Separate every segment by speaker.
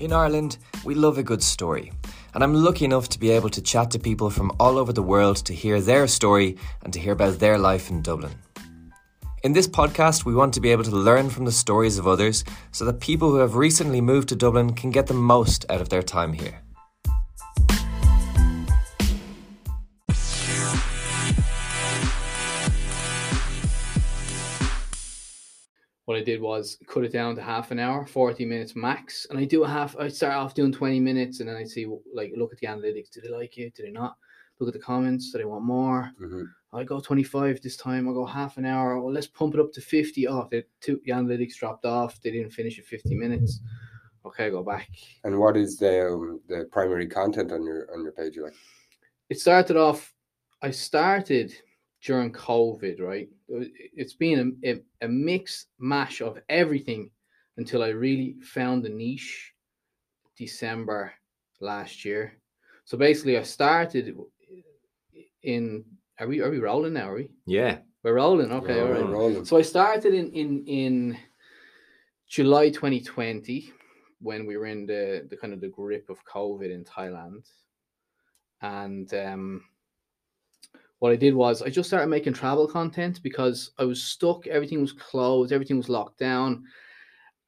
Speaker 1: In Ireland, we love a good story. And I'm lucky enough to be able to chat to people from all over the world to hear their story and to hear about their life in Dublin. In this podcast, we want to be able to learn from the stories of others so that people who have recently moved to Dublin can get the most out of their time here.
Speaker 2: What I did was cut it down to half an hour, 40 minutes max. And I do a half, I start off doing 20 minutes and then I see, like, look at the analytics. Did they like it? Did they not? Look at the comments. Do they want more?
Speaker 3: Mhm.
Speaker 2: I go 25 this time. I'll go half an hour. Well, let's pump it up to 50. Oh, the, two, the analytics dropped off. They didn't finish at 50 minutes. Okay, go back.
Speaker 3: And what is the um, the primary content on your on your page? Like,
Speaker 2: it started off i started during covid right? It- it's been a, a, a mix mash of everything until i really found the niche december last year. So basically i started in are we are we rolling now are we?
Speaker 1: Yeah.
Speaker 2: we're rolling okay all
Speaker 3: Rolling,
Speaker 2: right
Speaker 3: rolling.
Speaker 2: so I started in in in July 2020 when we were in the the kind of the grip of COVID in Thailand, and um, what I did was I just started making travel content because I was stuck. Everything was closed. Everything was locked down,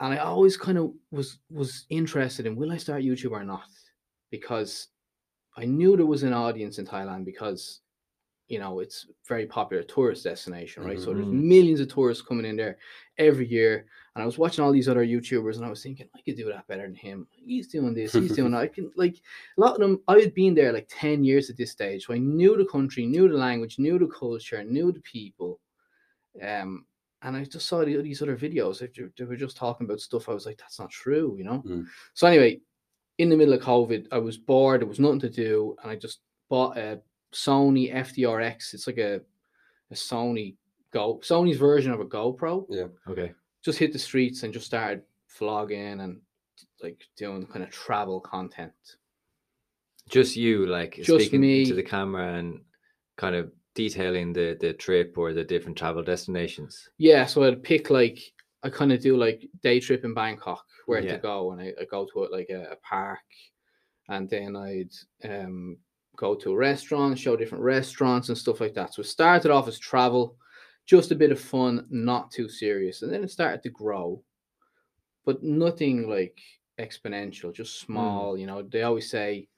Speaker 2: and I always kind of was was interested in will I start YouTube or not because I knew there was an audience in Thailand because you know it's very popular tourist destination right so there's
Speaker 1: Mhm.
Speaker 2: millions of tourists coming in there every year and i was watching all these other youtubers and i was thinking i could do that better than him he's doing this he's doing that i can like a lot of them i had been there like 10 years at this stage so i knew the country knew the language knew the culture knew the people um and i just saw these other videos they they were just talking about stuff i was like that's not true you know
Speaker 3: Mm.
Speaker 2: so anyway in the middle of covid i was bored there was nothing to do and i just bought a Sony FDRX. It's like a a Sony Go Sony's version of a GoPro.
Speaker 3: Yeah.
Speaker 1: Okay.
Speaker 2: Just hit the streets and just started vlogging and like doing kind of travel content.
Speaker 1: Just you, like
Speaker 2: Just
Speaker 1: speaking
Speaker 2: me.
Speaker 1: to the camera and kind of detailing the, the trip or the different travel destinations.
Speaker 2: Yeah, so I'd pick like I kind of do like day trip in Bangkok where
Speaker 1: Yeah.
Speaker 2: to go, and I, I go to like a, a park, and then I'd um go to a restaurant, show different restaurants and stuff like that. So it started off as travel, just a bit of fun, not too serious, and then it started to grow, but nothing like exponential, just hmm. small. You know, they always say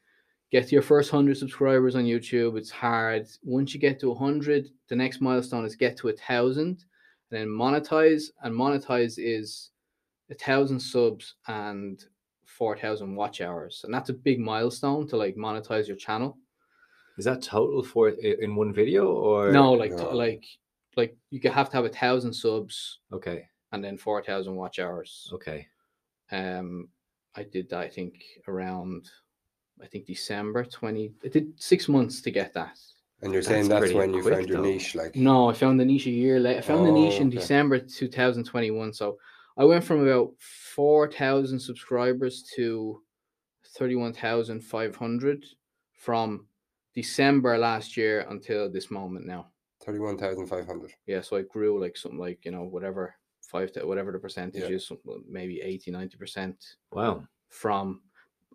Speaker 2: get to your first 100 subscribers on YouTube. It's hard. Once you get to 100, the next milestone is get to a thousand and then monetize. And monetize is a thousand subs and 4,000 watch hours. And that's a big milestone to like monetize your channel.
Speaker 1: Is that total for i- in one video or
Speaker 2: no, like,
Speaker 3: No.
Speaker 2: like, like you could have to have a thousand subs
Speaker 1: Okay.
Speaker 2: and then 4,000 watch hours.
Speaker 1: Okay.
Speaker 2: Um, I did that, I think, around, I think December 20. It did six months to get that.
Speaker 3: and you're
Speaker 1: That's
Speaker 3: saying that's
Speaker 1: pretty
Speaker 3: when you
Speaker 1: quick,
Speaker 3: found your
Speaker 1: though.
Speaker 3: niche, like.
Speaker 2: No, I found the niche a year later. I found the niche
Speaker 3: Oh,
Speaker 2: in
Speaker 3: okay.
Speaker 2: December 2021. So I went from about 4,000 subscribers to 31,500 from December last year until this moment now.
Speaker 3: Thirty-one thousand five hundred.
Speaker 2: Yeah, so I grew like something like, you know, whatever, five to whatever the percentage
Speaker 3: Yeah.
Speaker 2: is, maybe 80, 90%
Speaker 1: Wow.
Speaker 2: from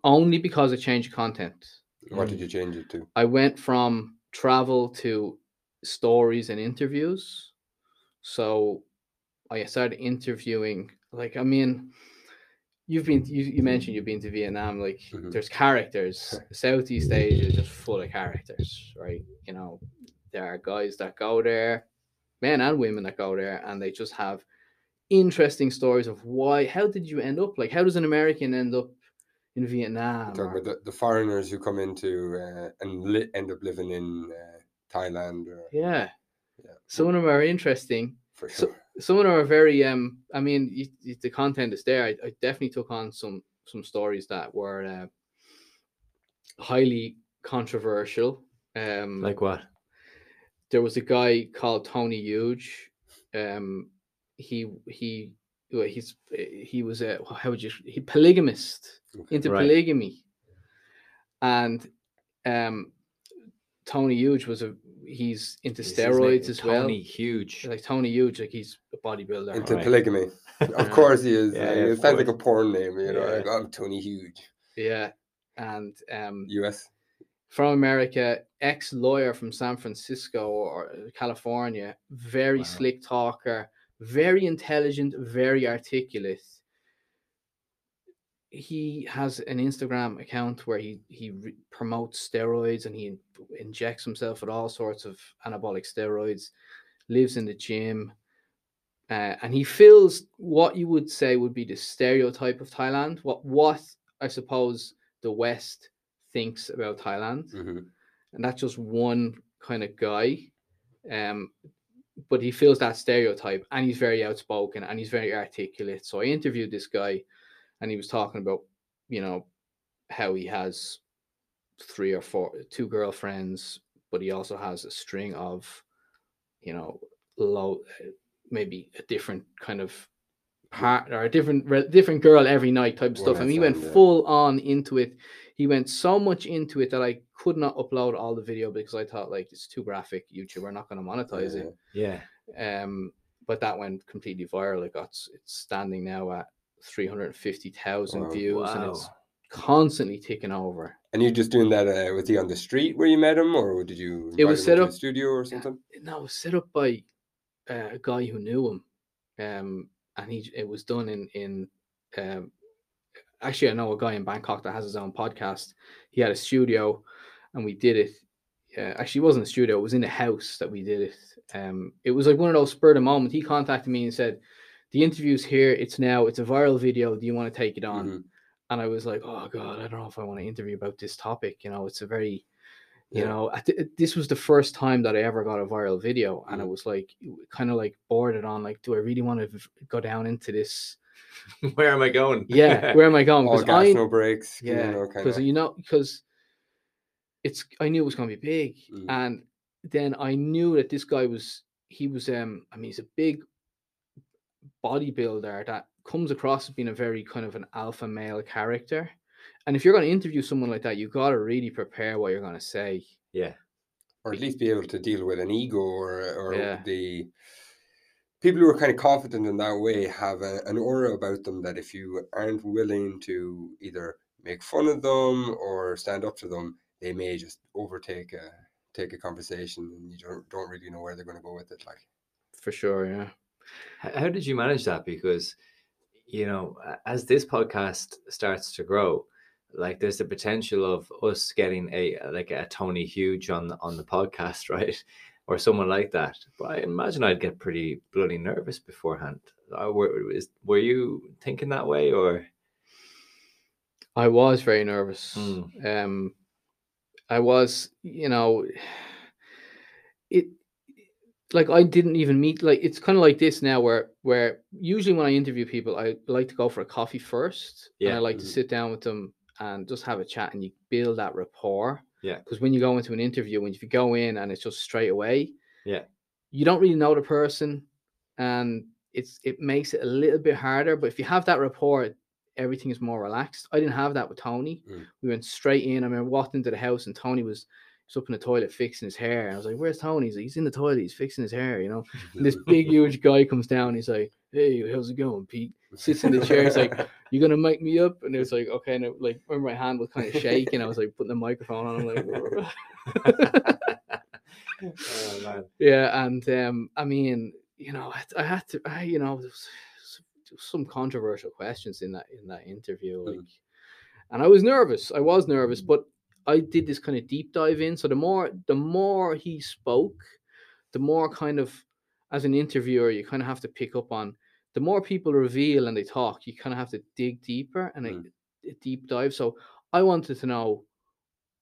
Speaker 2: only because I changed content.
Speaker 3: What did you change it to?
Speaker 2: I went from travel to stories and interviews. So I started interviewing, like, I mean, you've been, you, you mentioned you've been to Vietnam, like,
Speaker 3: Mhm.
Speaker 2: there's characters. Southeast Asia is just full of characters, right? You know, there are guys that go there, men and women that go there, and they just have interesting stories of why, how did you end up? Like, how does an American end up in Vietnam?
Speaker 3: Talking
Speaker 2: or-
Speaker 3: about the, the foreigners who come into uh, and li- end up living in uh, Thailand, or,
Speaker 2: yeah.
Speaker 3: Yeah.
Speaker 2: Some of them are interesting.
Speaker 3: for
Speaker 2: So-
Speaker 3: sure.
Speaker 2: some of them are very um i mean you, you- the content is there I, I definitely took on some some stories that were uh, highly controversial um
Speaker 1: Like what?
Speaker 2: There was a guy called tony huge um he he well, he's he was a how would you he polygamist
Speaker 3: Okay.
Speaker 2: into
Speaker 1: Right.
Speaker 2: polygamy and um tony huge was a he's into
Speaker 1: Is
Speaker 2: steroids as well
Speaker 1: Tony Huge.
Speaker 2: like Tony Huge, like he's a bodybuilder.
Speaker 3: Into
Speaker 1: Right.
Speaker 3: polygamy. Of course he is.
Speaker 1: Yeah, yeah,
Speaker 3: it sounds like a porn name, you know.
Speaker 1: Yeah.
Speaker 3: Like, I'm Tony Huge.
Speaker 2: Yeah, and um,
Speaker 3: US.
Speaker 2: From America, ex lawyer from San Francisco or California, very
Speaker 1: Wow.
Speaker 2: slick talker, very intelligent, very articulate. He has an Instagram account where he he re- promotes steroids and he in- injects himself with all sorts of anabolic steroids. Lives in the gym, uh, and he fills what you would say would be the stereotype of Thailand. What what I suppose the West thinks about Thailand
Speaker 3: hmm
Speaker 2: and that's just one kind of guy. Um, but he feels that stereotype, and he's very outspoken and he's very articulate. So I interviewed this guy, and he was talking about, you know, how he has three or four, two girlfriends, but he also has a string of, you know, low, maybe a different kind of part or a different re- different girl every night type of stuff. And he went full on into it. He went so much into it that I could not upload all the video because I thought like it's too graphic. YouTube are not going to monetize it.
Speaker 1: Yeah.
Speaker 2: Um, but that went completely viral. It got it's standing now at three hundred fifty thousand
Speaker 3: Wow.
Speaker 2: views, and it's constantly ticking over.
Speaker 3: And you're just doing that? Uh, was he on the street where you met him, or did you?
Speaker 2: It was set up-
Speaker 3: studio or something.
Speaker 2: No, it was set up by uh, a guy who knew him, um, and he it was done in in. Um, actually, I know a guy in Bangkok that has his own podcast. He had a studio, and we did it. Uh, actually, it wasn't a studio; it was in a house that we did it. Um, it was like one of those spur of the moment. He contacted me and said, "The interview's here. It's now. It's a viral video. Do you want to take it on?"
Speaker 3: Mhm.
Speaker 2: and I was like, "Oh God, I don't know if I want to interview about this topic." You know, it's a very, you
Speaker 3: Yeah.
Speaker 2: know th- this was the first time that I ever got a viral video, and it
Speaker 3: Mhm.
Speaker 2: was like, kind of like boarded on, like, do I really want to go down into this?
Speaker 1: Where am I going?
Speaker 2: Yeah, where am I going?
Speaker 3: All
Speaker 2: Because
Speaker 3: gas,
Speaker 2: I,
Speaker 3: no brakes. you
Speaker 2: yeah,
Speaker 3: know,
Speaker 2: because you know, because it's, I knew it was going to be big,
Speaker 3: Mm.
Speaker 2: and then I knew that this guy was, he was, um, I mean, he's a big bodybuilder that comes across as being a very kind of an alpha male character. And if you're going to interview someone like that, you've got to really prepare what you're going to say.
Speaker 1: Yeah.
Speaker 3: or at least be able to deal with an ego or or
Speaker 2: Yeah.
Speaker 3: the people who are kind of confident in that way have a, an aura about them that if you aren't willing to either make fun of them or stand up to them, they may just overtake a take a conversation and you don't don't really know where they're going to go with it. Like,
Speaker 2: For sure, yeah.
Speaker 1: How did you manage that? Because, you know, as this podcast starts to grow, like there's the potential of us getting a like a Tony Huge on the, on the podcast, right? Or someone like that. But I imagine I'd get pretty bloody nervous beforehand. Uh, Were, is, were you thinking that way, or
Speaker 2: I was very nervous.
Speaker 1: Mm.
Speaker 2: Um, I was, you know, it like I didn't even meet. Like it's kind of like this now, where where usually when I interview people, I like to go for a coffee first, and I like to
Speaker 3: Mhm.
Speaker 2: sit down with them and just have a chat, and you build that rapport.
Speaker 1: Yeah.
Speaker 2: Because when you go into an interview, when you go in and it's just straight away,
Speaker 1: Yeah.
Speaker 2: you don't really know the person, and it's it makes it a little bit harder. But if you have that rapport, everything is more relaxed. I didn't have that with Tony.
Speaker 3: Mm.
Speaker 2: We went straight in. I remember walked into the house and Tony was, was up in the toilet fixing his hair. I was like, "Where's Tony?" He's like, "He's in the toilet. He's fixing his hair." You know. And this big huge guy comes down. He's like, "Hey, how's it going, Pete?" Sits in the chair. He's like, you're gonna mic me up?" And it was like, "Okay." And it, like, remember my hand was kind of shaking. I was like putting the microphone on. I'm like,
Speaker 4: oh man.
Speaker 2: Yeah, and um, I mean, you know, I, I had to, I, you know, there was, there was some controversial questions in that in that interview, like, and I was nervous. I was nervous, but I did this kind of deep dive in. So the more the more he spoke, the more kind of as an interviewer, you kind of have to pick up on. The more people reveal and they talk, you kind of have to dig deeper and
Speaker 3: Mm.
Speaker 2: a, a deep dive. So I wanted to know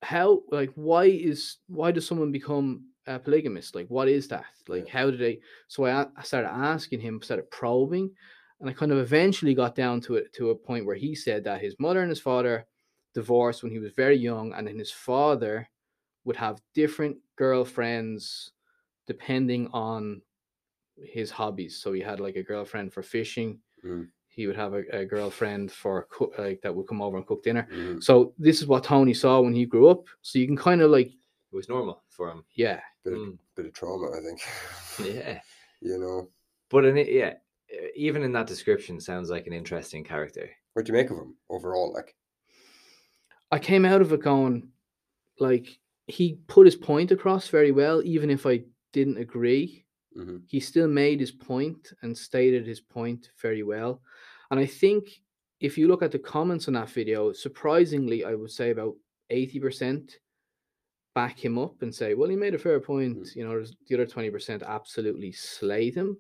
Speaker 2: how like why is why does someone become a polygamist like what is that like
Speaker 3: Yeah.
Speaker 2: how do they so I started asking him started probing and i kind of eventually got down to it to a point where he said that his mother and his father divorced when he was very young and then his father would have different girlfriends depending on his hobbies so he had like a girlfriend for fishing
Speaker 3: Mm.
Speaker 2: he would have a, a girlfriend for cook, like that would come over and cook dinner
Speaker 3: Mhm.
Speaker 2: so this is what Tony saw when he grew up. So you can kind of like,
Speaker 4: It was normal for him.
Speaker 2: yeah,
Speaker 3: Bit, of,
Speaker 4: Mm.
Speaker 3: bit of trauma, I think.
Speaker 4: Yeah.
Speaker 3: you know,
Speaker 4: But in it, yeah, even in that description, sounds like an interesting character.
Speaker 3: what do you make of him overall? Like,
Speaker 2: I came out of it going, like he put his point across very well, even if I didn't agree.
Speaker 3: Mhm.
Speaker 2: He still made his point and stated his point very well. And I think if you look at the comments on that video, surprisingly, I would say about 80% back him up and say, well, he made a fair point. You know, the other 20% absolutely slayed him.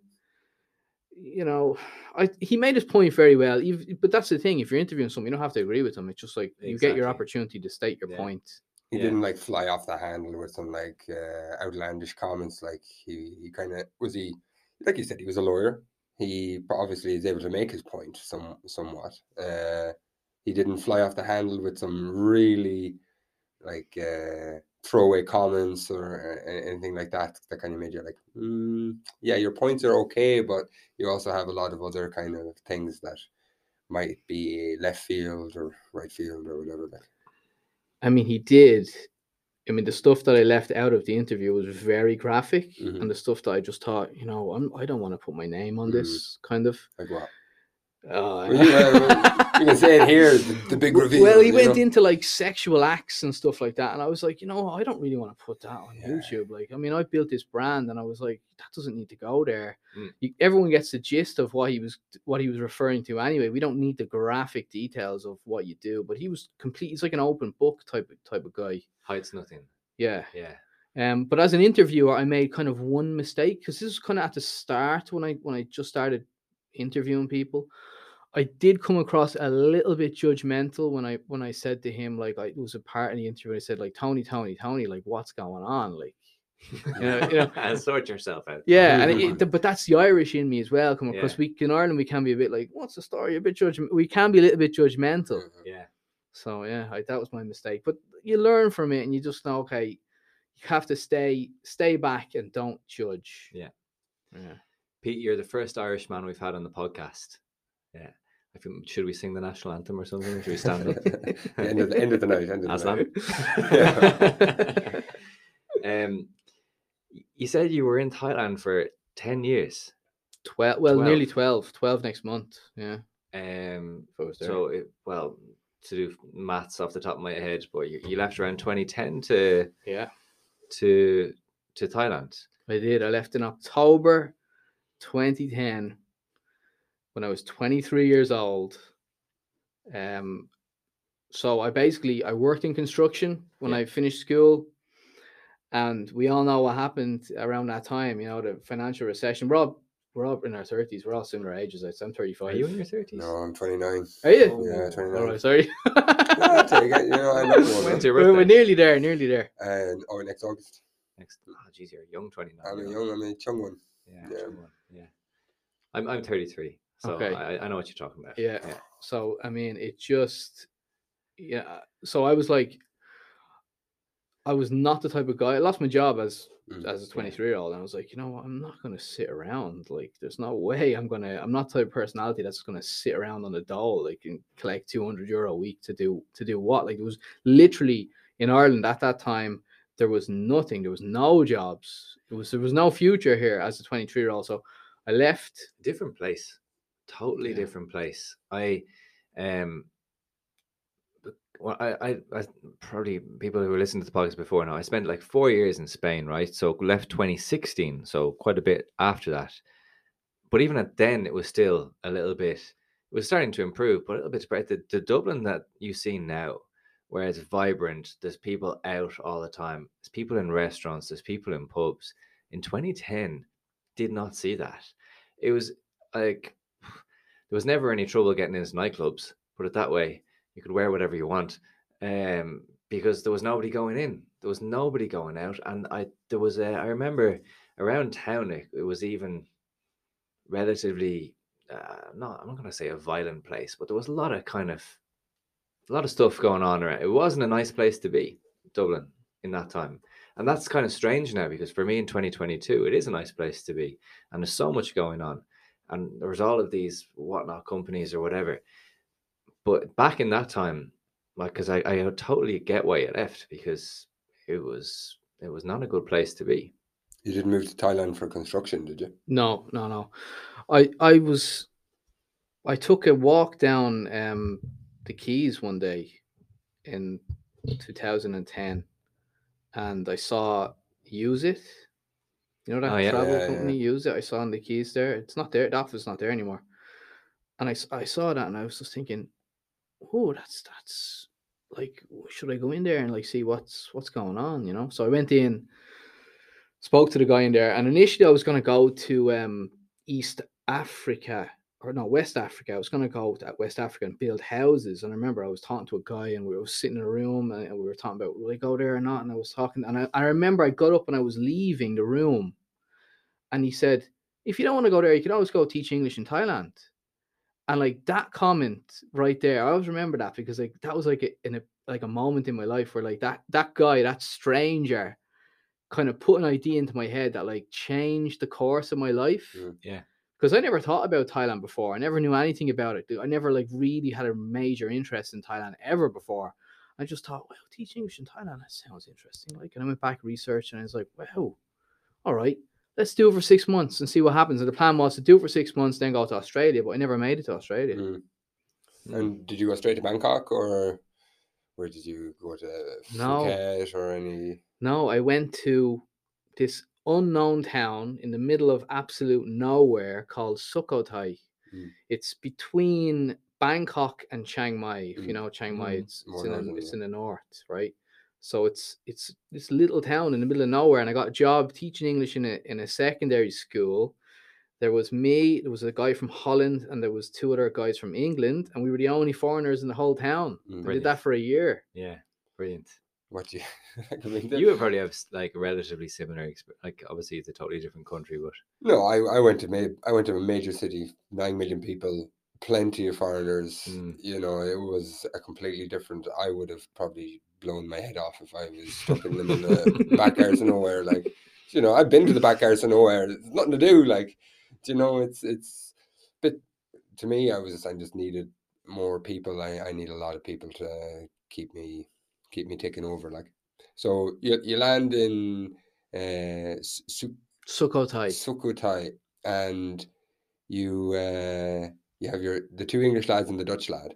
Speaker 2: You know, I he made his point very well. ev- But that's the thing. If you're interviewing someone, you don't have to agree with them. It's just like you get your opportunity to state your
Speaker 4: Yeah.
Speaker 2: point.
Speaker 3: He
Speaker 4: Yeah.
Speaker 3: didn't like fly off the handle with some like uh, outlandish comments. Like he, he kind of was he, like you said, he was a lawyer. He obviously is able to make his point some somewhat. Uh, he didn't fly off the handle with some really like uh, throwaway comments or uh, anything like that. That kind of made you like, mm, yeah, your points are okay, but you also have a lot of other kind of things that might be left field or right field or whatever. Like,
Speaker 2: I mean, he did. I mean, the stuff that I left out of the interview was very graphic,
Speaker 3: Mhm.
Speaker 2: and the stuff that I just thought, you know, I'm, I don't want to put my name on
Speaker 3: Mhm.
Speaker 2: this kind of.
Speaker 3: like what?
Speaker 2: Uh,
Speaker 3: Well, you, you can say it here, the, the big reveal.
Speaker 2: Well, he went
Speaker 3: know?
Speaker 2: into like sexual acts and stuff like that, and I was like, you know, I don't really want to put that on
Speaker 3: Yeah.
Speaker 2: YouTube. Like, I mean, I built this brand, and I was like, that doesn't need to go there.
Speaker 4: Mm.
Speaker 2: You, everyone gets the gist of what he was what he was referring to anyway. We don't need the graphic details of what you do, but he was complete. He's like an open book type of type of guy.
Speaker 4: Hides nothing.
Speaker 2: Yeah.
Speaker 4: Yeah.
Speaker 2: Um, but as an interviewer, I made kind of one mistake because this was kind of at the start when I when I just started interviewing people. I did come across a little bit judgmental when I when I said to him like I it was a part of the interview. I said like Tony, Tony, Tony, like what's going on? Like you know, you know
Speaker 4: sort yourself out.
Speaker 2: yeah, and it, it- but that's the Irish in me as well. Come across
Speaker 4: Yeah.
Speaker 2: we in Ireland we can be a bit like what's the story? A bit judge. We can be a little bit judgmental.
Speaker 3: Mhm.
Speaker 4: Yeah.
Speaker 2: So yeah, I, that was my mistake. But you learn from it, and you just know, okay, you have to stay stay back and don't judge.
Speaker 4: Yeah.
Speaker 2: Yeah.
Speaker 4: Pete, you're the first Irish man we've had on the podcast. Yeah. I think should we sing the national anthem or something? Should we stand up?
Speaker 3: end, of the, end of the night. End of the night.
Speaker 4: um, you said you were in Thailand for ten years.
Speaker 2: Twelve. Well, nearly
Speaker 4: 12.
Speaker 2: 12. 12 next month. Yeah.
Speaker 4: Um,
Speaker 2: If I was there.
Speaker 4: so it, well, to do maths off the top of my head, but you, you left around 2010 to
Speaker 2: yeah,
Speaker 4: to to Thailand.
Speaker 2: I did. I left in October 2010 when I was 23 years old. Um, so I basically I worked in construction when
Speaker 4: Yeah.
Speaker 2: I finished school, and we all know what happened around that time. You know, the financial recession. We're all we're all in our 30s. We're all similar ages. I'd say I'm 35.
Speaker 4: Are you in your 30s?
Speaker 3: No, I'm 29.
Speaker 2: Are you?
Speaker 4: Oh,
Speaker 3: Yeah, 29.
Speaker 2: All right, sorry.
Speaker 3: I'll take it. You know, I know one.
Speaker 4: When's your
Speaker 2: we're, we're nearly there. Nearly there.
Speaker 3: And oh, next August.
Speaker 4: Next, oh, geez, you're a young 29.
Speaker 3: I'm a young, I'm a young one.
Speaker 4: Yeah,
Speaker 3: Yeah.
Speaker 4: yeah. I'm I'm 33, so
Speaker 2: Okay.
Speaker 4: I, I know what you're talking about.
Speaker 2: Yeah. So I mean, it just yeah. So I was like, I was not the type of guy. I lost my job as
Speaker 3: Mm.
Speaker 2: as a 23 year old, and I was like, you know what, I'm not gonna sit around. Like, there's no way I'm gonna. I'm not the type of personality that's gonna sit around on the dole like and collect 200 euro a week to do to do what? Like, it was literally in Ireland at that time. There was nothing. There was no jobs. It was there was no future here as a 23 year old. So I left.
Speaker 4: different place, totally
Speaker 2: Yeah.
Speaker 4: different place. I um, well, I, I, I probably people who listened to the podcast before now. I spent like four years in Spain, right? So left 2016, so quite a bit after that. But even at then, it was still a little bit. It was starting to improve, but a little bit spread. The, the Dublin that you see now, where it's vibrant, there's people out all the time. There's people in restaurants. There's people in pubs. In 2010, did not see that. It was like there was never any trouble getting into nightclubs. Put it that way you could wear whatever you want um because there was nobody going in there was nobody going out and i there was a i remember around town it, it was even relatively uh not i'm not going to say a violent place but there was a lot of kind of a lot of stuff going on around it wasn't a nice place to be dublin in that time and that's kind of strange now because for me in 2022 it is a nice place to be and there's so much going on and there was all of these whatnot companies or whatever but back in that time, like, because I, I totally get why you left because it was it was not a good place to be.
Speaker 3: You didn't move to Thailand for construction, did you?
Speaker 2: No, no, no. I I was I took a walk down um the Quays one day in 2010 and I saw USIT. You know that
Speaker 4: Oh, yeah.
Speaker 2: travel
Speaker 3: Yeah, yeah.
Speaker 2: company USIT. I saw on the quays there. It's not there. The office not there anymore. And I, I saw that and I was just thinking, oh, that's that's like, should I go in there and like see what's what's going on? You know. So I went in, spoke to the guy in there, and initially I was going to go to um East Africa or no West Africa. I was going to go to West Africa and build houses. And I remember I was talking to a guy, and we were sitting in a room, and we were talking about will I go there or not. And I was talking, and I, I remember I got up and I was leaving the room, and he said, "If you don't want to go there, you can always go teach English in Thailand." And like that comment right there, I always remember that because like that was like a, in a like a moment in my life where like that that guy, that stranger, kind of put an idea into my head that like changed the course of my life.
Speaker 3: Mm.
Speaker 4: Yeah.
Speaker 2: Because I never thought about Thailand before. I never knew anything about it. I never like really had a major interest in Thailand ever before. I just thought, well, teach English in Thailand, that sounds interesting. Like, and I went back research and I was like, wow, all right, let's do it for six months and see what happens. And the plan was to do it for six months, then go to Australia, but I never made it to Australia.
Speaker 3: Mm. And did you go straight to Bangkok or where did you go to
Speaker 2: No.
Speaker 3: Phuket or any?
Speaker 2: No, I went to this unknown town in the middle of absolute nowhere called Sukhothai.
Speaker 3: Mm.
Speaker 2: It's between Bangkok and Chiang Mai. If you
Speaker 3: Mm.
Speaker 2: know Chiang Mai,
Speaker 4: Mm.
Speaker 2: it's, it's, in, the, it's in the north, right? So it's it's this little town in the middle of nowhere, and I got a job teaching English in a in a secondary school. There was me, there was a guy from Holland, and there was two other guys from England, and we were the only foreigners in the whole town.
Speaker 3: Mm.
Speaker 2: We did that for a year.
Speaker 4: Yeah, brilliant.
Speaker 3: What do you? I mean, the-
Speaker 4: You would probably have like a relatively similar experience. Like obviously it's a totally different country, but
Speaker 3: No, I, I went to ma- I went to a major city, nine million people, plenty of foreigners.
Speaker 4: Mm.
Speaker 3: You know, it was a completely different. I would have probably blown my head off if I was stuck in the the backyards of nowhere. Like, you know, I've been to the backyards of nowhere. There's nothing to do. Like, do you know, it's it's. But to me, I was I just needed more people. I I need a lot of people to keep me keep me taking over. Like, so you you land in uh Su-
Speaker 2: Sukhothai.
Speaker 3: Sukhothai, and you uh, you have your the two English lads and the Dutch lad.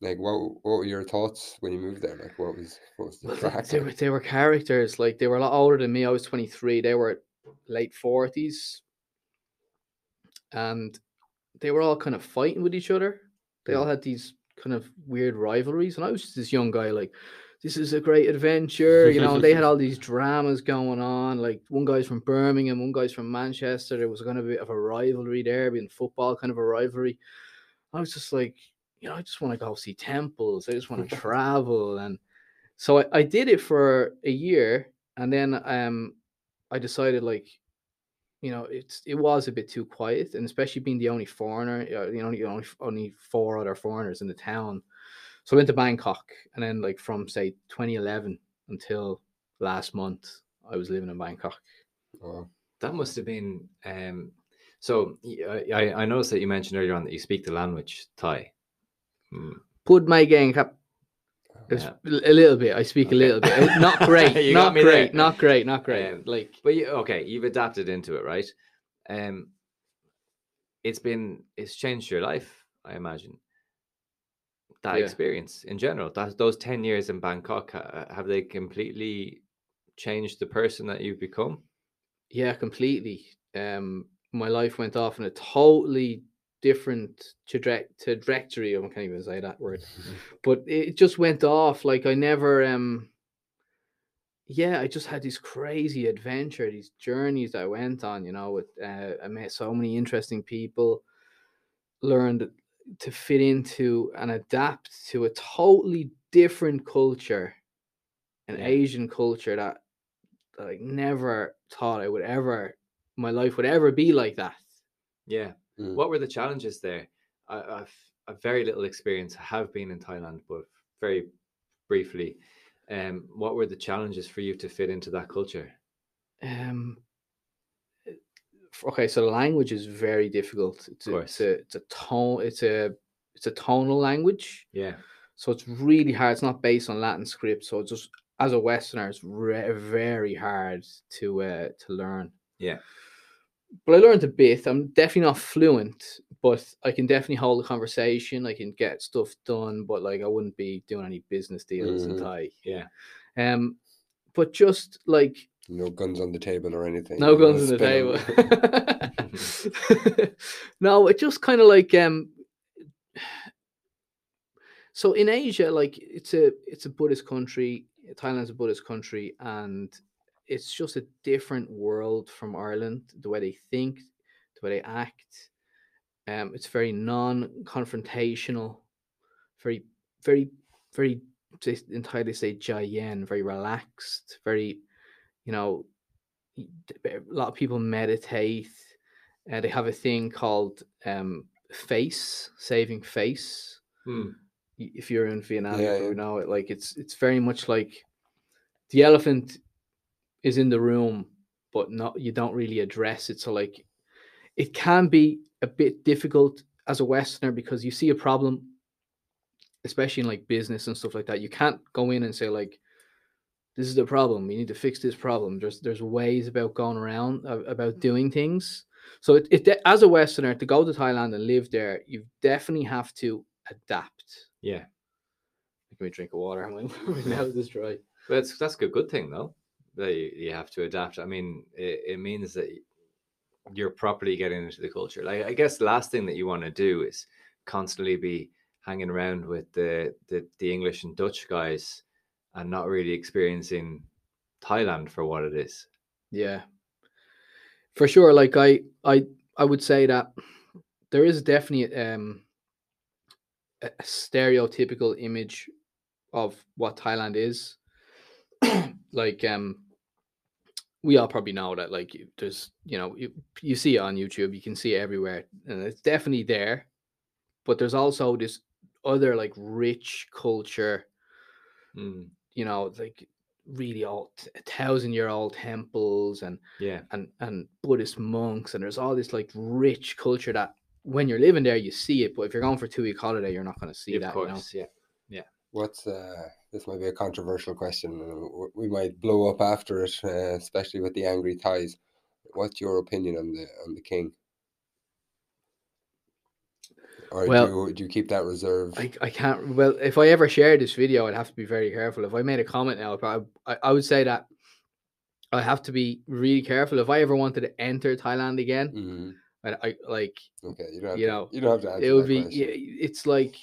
Speaker 3: Like, what what were your thoughts when you moved there? Like, what was what was the
Speaker 2: Well, they,
Speaker 3: crack?
Speaker 2: they were they were characters. Like they were a lot older than me. I was 23. They were late 40s. And they were all kind of fighting with each other. They all had these kind of weird rivalries. And I was just this young guy, like, this is a great adventure. You know, and they had all these dramas going on. Like one guy's from Birmingham, one guy's from Manchester. There was going to be a bit of a rivalry there, being football kind of a rivalry. I was just like, you know, I just want to go see temples. I just want to travel. And so I, I did it for a year and then um I decided like you know it's it was a bit too quiet and especially being the only foreigner uh, you know only only only four other foreigners in the town so I went to Bangkok and then like from say 2011 until last month I was living in Bangkok
Speaker 3: Oh,
Speaker 4: that must have been. um So I noticed that you mentioned earlier on that you speak the language Thai. Mm,
Speaker 2: put my gang up
Speaker 4: Yeah.
Speaker 2: a little bit I speak a little bit not great
Speaker 4: You got
Speaker 2: not
Speaker 4: me
Speaker 2: great
Speaker 4: there.
Speaker 2: not great not great
Speaker 4: Um,
Speaker 2: like
Speaker 4: But you, okay, you've adapted into it, right? Um, it's been it's changed your life, I imagine. That
Speaker 2: Yeah.
Speaker 4: experience in general. That those ten years in Bangkok have they completely changed the person that you've become?
Speaker 2: Yeah, completely. Um, my life went off in a totally different traje- trajectory. I can't even say that word, but it just went off. Like I never, um, yeah, I just had this crazy adventure, these journeys I went on. You know, with uh, I met so many interesting people, learned to fit into and adapt to a totally different culture, an
Speaker 4: Yeah.
Speaker 2: Asian culture that that I never thought I would ever, my life would ever be like that.
Speaker 4: Yeah.
Speaker 3: Mm.
Speaker 4: What were the challenges there? I, I've I've very little experience. I have been in Thailand, but very briefly. Um, what were the challenges for you to fit into that culture?
Speaker 2: Um. Okay, so the language is very difficult. It's a, it's a it's a tone. It's a it's a tonal language.
Speaker 4: Yeah.
Speaker 2: So it's really hard. It's not based on Latin script. So it's just as a Westerner, it's re- very hard to uh, to learn.
Speaker 4: Yeah.
Speaker 2: But I learned a bit. I'm definitely not fluent, but I can definitely hold a conversation. I can get stuff done, but like I wouldn't be doing any business deals in
Speaker 3: Mhm.
Speaker 2: Thai.
Speaker 4: Yeah.
Speaker 2: Um, but just like
Speaker 3: No guns on the table or anything.
Speaker 2: no guns on the table. no, it just kind of like um. So in Asia, like it's a it's a Buddhist country. Thailand's a Buddhist country, and it's just a different world from Ireland. The way they think, the way they act. Um, it's very non-confrontational, very, very, very. they- they say "jai yen," very relaxed, very, you know, a lot of people meditate. Uh, they have a thing called um, face, saving face.
Speaker 4: Hmm.
Speaker 2: If you're in Vietnam,
Speaker 3: Yeah,
Speaker 2: you know it. Like it's it's very much like the elephant is in the room, but not you don't really address it. So like it can be a bit difficult as a Westerner because you see a problem, especially in like business and stuff like that. You can't go in and say like, "This is the problem. We need to fix this problem." There's there's ways about going around uh, about doing things. So it, it as a Westerner to go to Thailand and live there, you definitely have to adapt.
Speaker 4: Yeah.
Speaker 2: Give me a drink of water. My mouth is dry.
Speaker 4: But that's that's a good thing though. That you, you have to adapt. I mean, it, it means that you're properly getting into the culture. Like I guess the last thing that you want to do is constantly be hanging around with the, the the English and Dutch guys and not really experiencing Thailand for what it is.
Speaker 2: Yeah. For sure. Like I I I would say that there is definitely um a stereotypical image of what Thailand is. like um we all probably know that like there's you know you, you see it on YouTube, you can see it everywhere and it's definitely there. But there's also this other like rich culture
Speaker 4: Mm,
Speaker 2: you know, like really old, a thousand year old temples and
Speaker 4: yeah.
Speaker 2: and and Buddhist monks, and there's all this like rich culture that when you're living there, you see it. But if you're going for two week holiday, you're not going to see
Speaker 4: of
Speaker 2: that. You know?
Speaker 4: course. Yeah.
Speaker 3: What's uh, this might be a controversial question. We might blow up after it, uh, especially with the angry Thais. What's your opinion on the on the king? Or
Speaker 2: Well,
Speaker 3: do, you, do you keep that reserved?
Speaker 2: I, I can't. Well, if I ever share this video, I'd have to be very careful. If I made a comment now, I, I, I would say that I have to be really careful. If I ever wanted to enter Thailand again,
Speaker 3: Mhm.
Speaker 2: I, I like
Speaker 3: Okay, you don't
Speaker 2: you
Speaker 3: to,
Speaker 2: know,
Speaker 3: you don't have to answer
Speaker 2: it would
Speaker 3: that
Speaker 2: be.
Speaker 3: question.
Speaker 2: It's like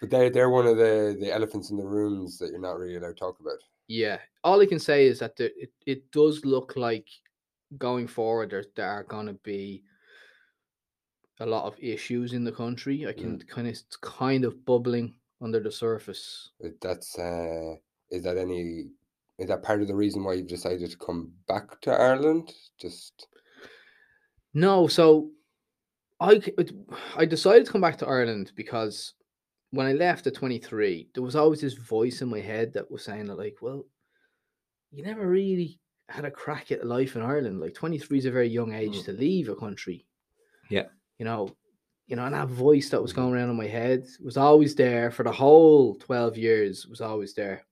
Speaker 3: But they they're one of the the elephants in the rooms that you're not really allowed to talk about.
Speaker 2: Yeah, all I can say is that the, it it does look like going forward there there are going to be a lot of issues in the country. I can kind of it's kind of bubbling under the surface.
Speaker 3: That's uh, is that any is that part of the reason why you've decided to come back to Ireland? Just
Speaker 2: No, so I I decided to come back to Ireland because when I left at 23, there was always this voice in my head that was saying that like, well, you never really had a crack at life in Ireland. Like 23 is a very young age
Speaker 4: Mm.
Speaker 2: to leave a country.
Speaker 4: Yeah.
Speaker 2: You know, you know, and that voice that was
Speaker 3: Mhm.
Speaker 2: going around in my head was always there for the whole 12 years, was always there.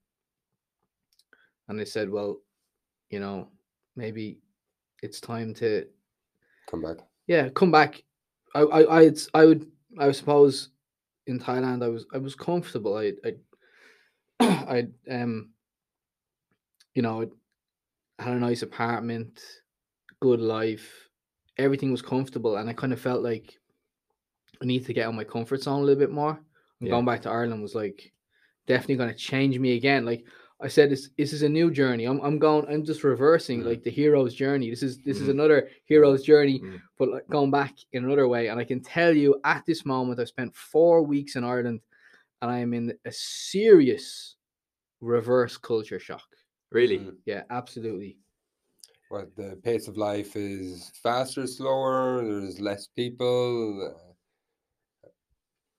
Speaker 2: And I said, well, you know, maybe it's time to
Speaker 3: come back.
Speaker 2: yeah, come back. I, I, I'd, I would, I suppose, in Thailand, I was I was comfortable. I I I um you know I had a nice apartment, good life, everything was comfortable, and I kind of felt like I need to get out my comfort zone a little bit more. And
Speaker 4: Yeah.
Speaker 2: going back to Ireland was like definitely going to change me again. Like I said, this this is a new journey. I'm I'm going. I'm just reversing
Speaker 4: Mhm.
Speaker 2: like the hero's journey. This is this is
Speaker 4: Mhm.
Speaker 2: another hero's journey,
Speaker 4: Mm.
Speaker 2: but like going back in another way. And I can tell you, at this moment, I've spent four weeks in Ireland, and I am in a serious reverse culture shock.
Speaker 4: Really?
Speaker 3: Mm.
Speaker 2: Yeah, absolutely.
Speaker 3: What the pace of life is faster, slower. There's less people. uh,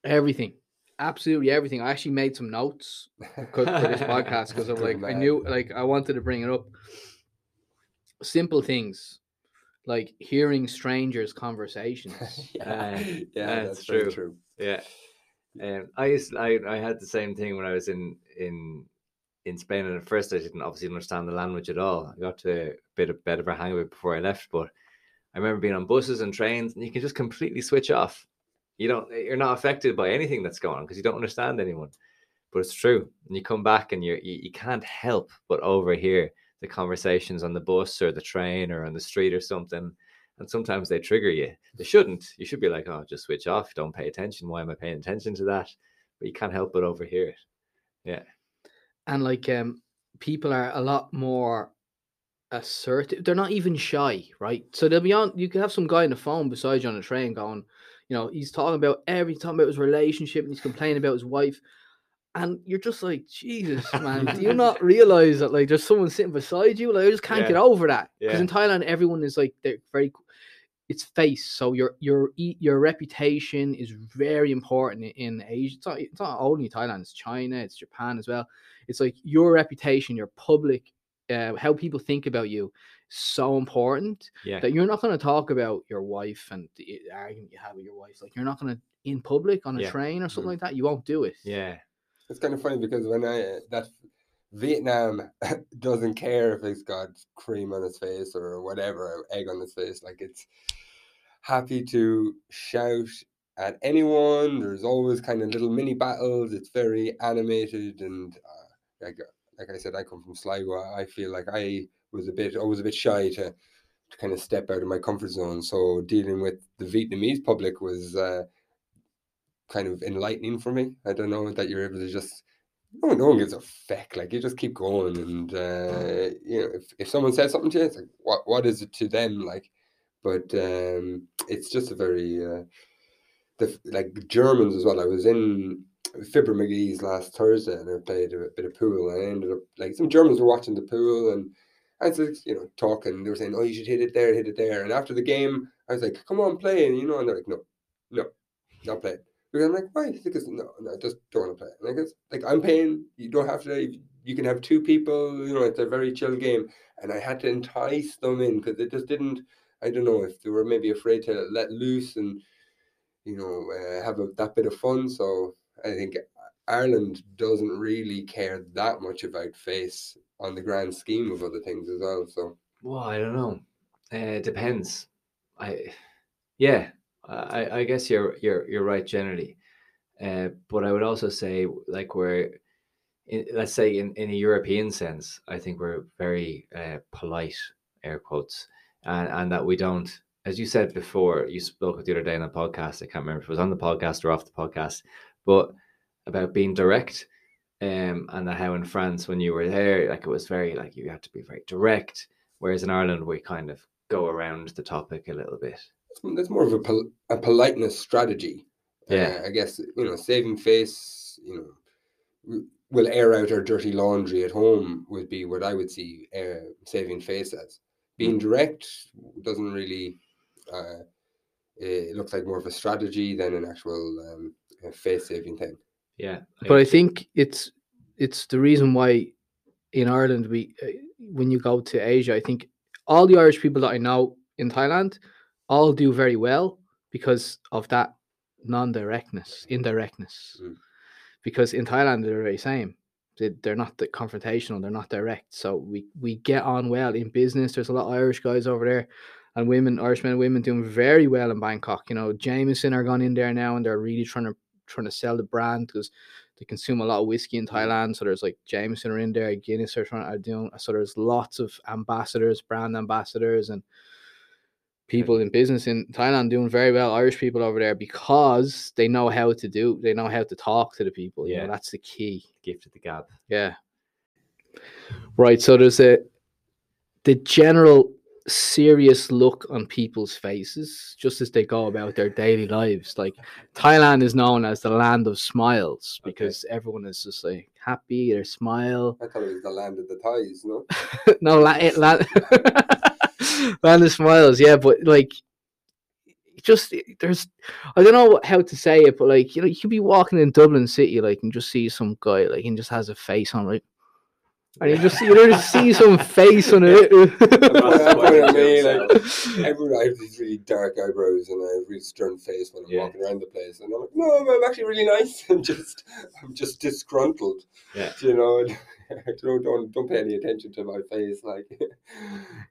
Speaker 2: Everything, absolutely everything. I actually made some notes for this podcast because I'm like, I knew, like, I wanted to bring it up. Simple things like hearing strangers' conversations.
Speaker 3: yeah,
Speaker 4: Uh,
Speaker 3: yeah,
Speaker 4: that's
Speaker 3: that's,
Speaker 4: true.
Speaker 3: true.
Speaker 4: Yeah. Um, I used I, I had the same thing when I was in in in Spain, and at first I didn't obviously understand the language at all. I got to a bit of bit of a hang of it before I left, but I remember being on buses and trains, and you can just completely switch off. You don't you're not affected by anything that's going on because you don't understand anyone. But it's true, and you come back and you you can't help but overhear the conversations on the bus or the train or on the street or something. And sometimes they trigger you. They shouldn't. You should be like, oh, just switch off. Don't pay attention. Why am I paying attention to that? But you can't help but overhear it. Yeah.
Speaker 2: And like um people are a lot more assertive. They're not even shy right? So they'll be on you can have some guy on the phone beside you on the train going you know he's talking about every time about his relationship and he's complaining about his wife. And you're just like jesus man do you not realize that like there's someone sitting beside you? Like i just can't get over that. Because
Speaker 4: Yeah.
Speaker 2: in thailand everyone is like they're very it's face so your your e- your reputation is very important in, in asia it's not, it's not only thailand it's china it's japan as well it's like your reputation your public uh, how people think about you so important
Speaker 4: Yeah.
Speaker 2: that you're not going to talk about your wife and the argument you have with your wife like you're not going to in public on a
Speaker 4: Yeah.
Speaker 2: train or something
Speaker 3: Mm.
Speaker 2: like that you won't do it
Speaker 4: Yeah.
Speaker 3: It's kind of funny because when I uh, that Vietnam doesn't care if it's got cream on its face or whatever, egg on its face. Like it's happy to shout at anyone. There's always kind of little mini battles. It's very animated and uh, like like I said, I come from Sligo. I feel like I was a bit always a bit shy to to kind of step out of my comfort zone. So dealing with the Vietnamese public was uh, kind of enlightening for me. I don't know that you're able to just no, no one gives a feck. Like you just keep going, and uh, you know, if, if someone says something to you, it's like, what what is it to them? Like, but um, it's just a very uh, the like Germans as well. I was in Fibber Magee's last Thursday, and I played a bit of pool, and I ended up like some Germans were watching the pool, and I was like, you know talking. They were saying, "Oh, you should hit it there, hit it there." And after the game, I was like, "Come on, play!" And you know, and they're like, "No, no, not playing." Because I'm like, why? Because no, no, I just don't want to play. And I like I'm paying. You don't have to. You can have two people. You know, it's a very chill game. And I had to entice them in because it just didn't. I don't know if they were maybe afraid to let loose and you know uh, have a, that bit of fun. So I think Ireland doesn't really care that much about face on the grand scheme of other things as well. So
Speaker 4: Well, I don't know. Uh, it depends. I, yeah, I, I guess you're you're you're right generally, uh, but I would also say like we're, in, let's say in, in a European sense, I think we're very uh, polite, air quotes, and and that we don't, as you said before, you spoke the other day on the podcast. I can't remember if it was on the podcast or off the podcast, but about being direct, um, and how in France when you were there, like it was very like you had to be very direct, whereas in Ireland we kind of go around the topic a little bit.
Speaker 3: It's- that's more of a, pol- a politeness strategy.
Speaker 4: Yeah.
Speaker 3: Uh, I guess you know, saving face. You know, w- will air out our dirty laundry at home would be what I would see uh, saving face as. Being direct doesn't really. Uh, it looks like more of a strategy than an actual um, face saving thing.
Speaker 4: Yeah,
Speaker 2: but I think it's it's the reason why in Ireland we uh, when you go to Asia, I think all the Irish people that I know in Thailand all do very well because of that non-directness, indirectness.
Speaker 3: Mm.
Speaker 2: Because in Thailand they're the very same. They, they're not the confrontational, they're not direct. So we we get on well in business. There's a lot of Irish guys over there and women, Irish men and women doing very well in Bangkok. You know, Jameson are gone in there now and they're really trying to trying to sell the brand because they consume a lot of whiskey in Thailand. So there's like Jameson are in there, Guinness are trying are doing. So there's lots of ambassadors, brand ambassadors, and people in business in Thailand doing very well. Irish people over there because they know how to do. They know how to talk to the people. You
Speaker 4: Yeah.
Speaker 2: know, that's the key.
Speaker 4: Gift of the gab.
Speaker 2: Yeah. Right. So there's a the general serious look on people's faces just as they go about their daily lives. Like Thailand is known as the land of smiles
Speaker 3: Okay.
Speaker 2: because everyone is just like happy, they smile.
Speaker 3: I thought it was the land of the Thais, no?
Speaker 2: no, la- eh, of smiles. Yeah, but like. Just there's, I don't know how to say it, but like you know, you could be walking in Dublin City, like, and just see some guy, like, and just has a face on, like, and you just you just see some face on it.
Speaker 3: Well,
Speaker 4: That's
Speaker 3: I
Speaker 4: why
Speaker 3: put it
Speaker 4: they
Speaker 3: on me,
Speaker 4: do
Speaker 3: like, everyone, I have these really dark eyebrows and a really stern face when I'm
Speaker 4: Yeah.
Speaker 3: walking around the place. And I'm like, no, I'm actually really nice. I'm just, I'm just disgruntled.
Speaker 4: Yeah.
Speaker 3: You know, don't, don't, don't pay any attention to my face. Like,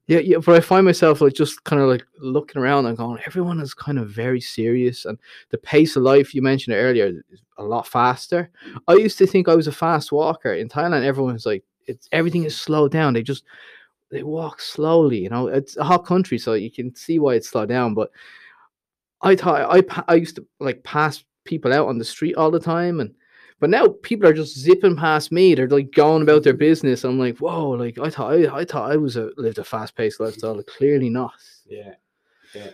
Speaker 2: Yeah, yeah, but I find myself like just kind of like looking around and going, everyone is kind of very serious, and the pace of life you mentioned it earlier is a lot faster. I used to think I was a fast walker in Thailand. Everyone's like, it's everything is slowed down. They just they walk slowly. You know, it's a hot country, so you can see why it's slowed down. But I thought I I used to like pass people out on the street all the time, and but now people are just zipping past me. They're like going about their business. I'm like, whoa! Like I thought, I, I thought I was a lived a fast paced lifestyle. Clearly not.
Speaker 4: Yeah, yeah.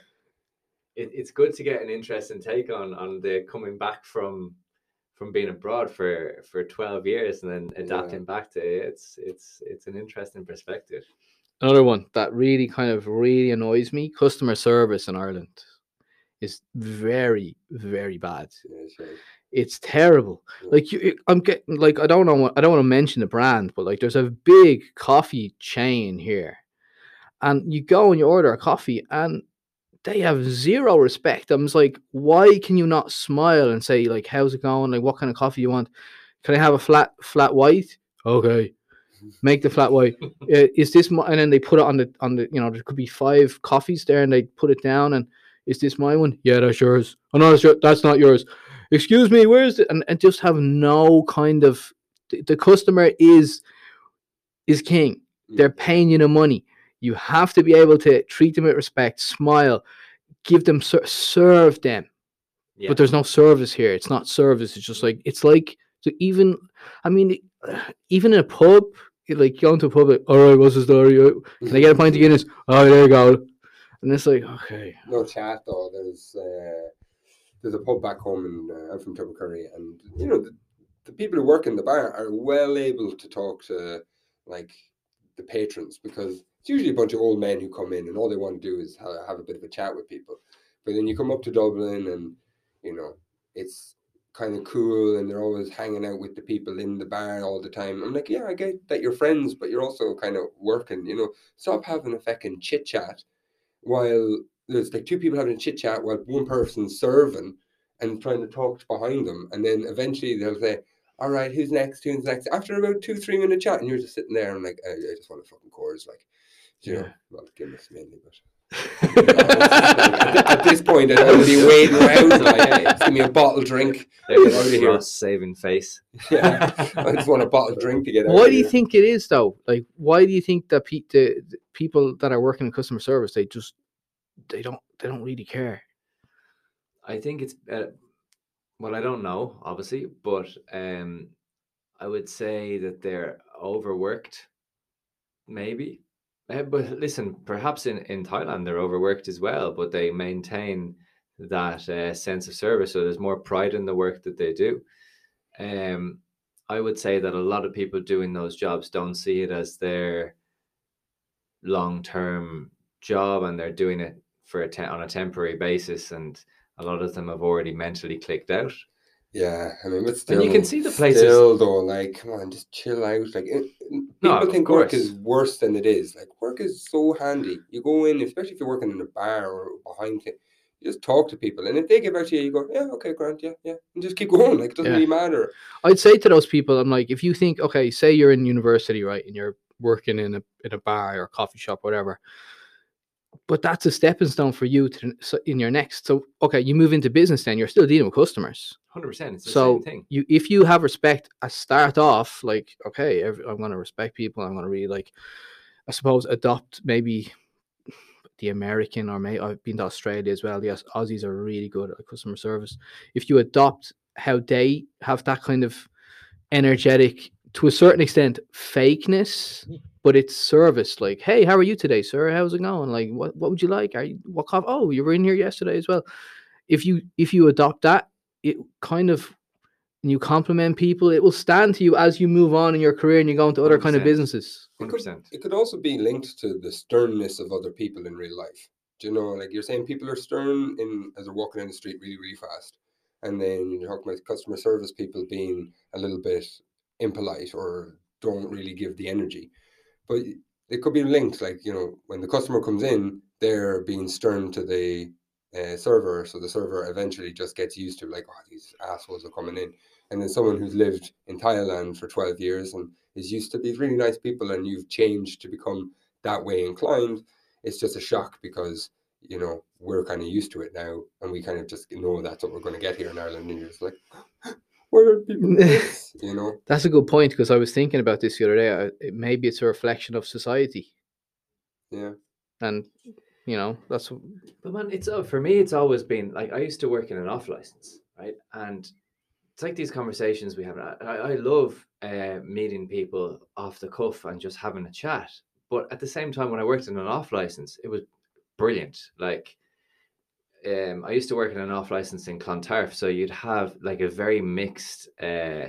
Speaker 4: It, it's good to get an interesting take on on the coming back from from being abroad for for twelve years and then adapting back to it. It's it's it's an interesting perspective.
Speaker 2: Another one that really kind of really annoys me: customer service in Ireland is very very bad.
Speaker 3: yeah, sure.
Speaker 2: It's terrible.
Speaker 3: Yeah.
Speaker 2: Like you- I'm getting like I don't know. I don't want to mention the brand, but like there's a big coffee chain here, and you go and you order a coffee, and they have zero respect. I'm just like, why can you not smile and say like, "How's it going? Like, what kind of coffee you want? Can I have a flat flat white? Okay, make the flat white. Uh, is this my? And then they put it on the on the. You know, there could be five coffees there, and they put it down, and is this my one? Yeah, that's yours. Oh no, that's, your, that's not yours. Excuse me, where's it? And, and just have no kind of. The, the customer is is king. They're paying you the money. You have to be able to treat them with respect, smile, give them serve them.
Speaker 4: Yeah.
Speaker 2: But there's no service here. It's not service. It's just like it's like so even. I mean, even in a pub, you like going to a pub. Like, All right, what's the story? Can I get a pint of Guinness? Oh, there you go. And it's like okay,
Speaker 3: no chat though. There's uh, there's a pub back home and uh, I'm from Tubbercurry, and you know the, the people who work in the bar are well able to talk to like the patrons because it's usually a bunch of old men who come in and all they want to do is ha- have a bit of a chat with people. But then you come up to Dublin and you know it's kind of cool and they're always hanging out with the people in the bar all the time. I'm like, yeah, I get that you're friends, but you're also kind of working. You know, stop having a fucking chit chat while there's like two people having a chit chat while one person's serving and trying to talk behind them, and then eventually they'll say, "All right, who's next? Who's next?" After about two, three minute chat, and you're just sitting there and like, I, I just want a fucking chorus, like,
Speaker 2: Yeah.
Speaker 3: well, Guinness mainly, but. at, at this point, I don't want to be waiting around. Like, hey, just give me a bottle drink.
Speaker 4: There
Speaker 3: Get out of here.
Speaker 4: Ross saving face.
Speaker 3: Yeah, I just want a bottle drink to get
Speaker 2: why do you
Speaker 3: here.
Speaker 2: think it is though? Like, why do you think that pe- the, the people that are working in customer service they just they don't they don't really care?
Speaker 4: I think it's uh, well, I don't know, obviously, but um, I would say that they're overworked, maybe. Uh, but listen, perhaps in in Thailand they're overworked as well, but they maintain that uh, sense of service, so there's more pride in the work that they do. Um, I would say that a lot of people doing those jobs don't see it as their long term job, and they're doing it for a te- on a temporary basis, and a lot of them have already mentally clicked out.
Speaker 3: Yeah, I mean, but still,
Speaker 4: And you can see the places-
Speaker 3: Still, though, like, come on, just chill out. Like, it, people
Speaker 4: No, of
Speaker 3: think work is worse than it is. Like, work is so handy. You go in, especially if you're working in a bar or behind thing, you just talk to people, and if they give out to you, you go, yeah, okay, Grant, yeah, yeah, and just keep going. Like, it doesn't
Speaker 2: Yeah.
Speaker 3: really matter.
Speaker 2: I'd say to those people, I'm like, if you think, okay, say you're in university, right, and you're working in a in a bar or coffee shop, whatever, but that's a stepping stone for you to so in your next. So okay, you move into business, then you're still dealing with customers.
Speaker 4: Hundred percent. It's the
Speaker 2: so
Speaker 4: same thing.
Speaker 2: you if you have respect I start off like okay ev- i'm going to respect people i'm going to really like i suppose adopt maybe the american or maybe i've been to australia as well yes aussies are really good at customer service if you adopt how they have that kind of energetic to a certain extent fakeness mm. But it's service like hey how are you today sir how's it going like what, what would you like are you what coffee? oh you were in here yesterday as well if you if you adopt that it kind of and you compliment people, it will stand to you as you move on in your career and you go into other kind of
Speaker 4: 100%.
Speaker 2: businesses.
Speaker 3: It could, it could also be linked to the sternness of other people in real life. Do you know, like you're saying, people are stern in as they're walking down the street really, really fast, and then you're talking about customer service people being a little bit impolite or don't really give the energy. But it could be linked, like you know, when the customer comes in, they're being stern to the uh, server, so the server eventually just gets used to like, oh, these assholes are coming in. And then someone who's lived in Thailand for 12 years and is used to these really nice people and you've changed to become that way inclined, it's just a shock because, you know, we're kind of used to it now and we kind of just know that's what we're going to get here in Ireland. And you're just like, why are people this? You know?
Speaker 2: That's a good point because I was thinking about this the other day. I, it, maybe it's a reflection of society.
Speaker 3: Yeah.
Speaker 2: And, you know, that's
Speaker 4: But man, it's uh, for me. It's always been like I used to work in an off license, right? And it's like these conversations we have. I, I I love uh, meeting people off the cuff and just having a chat. But at the same time, when I worked in an off license, it was brilliant. Like, um, I used to work in an off license in Clontarf, so you'd have like a very mixed uh,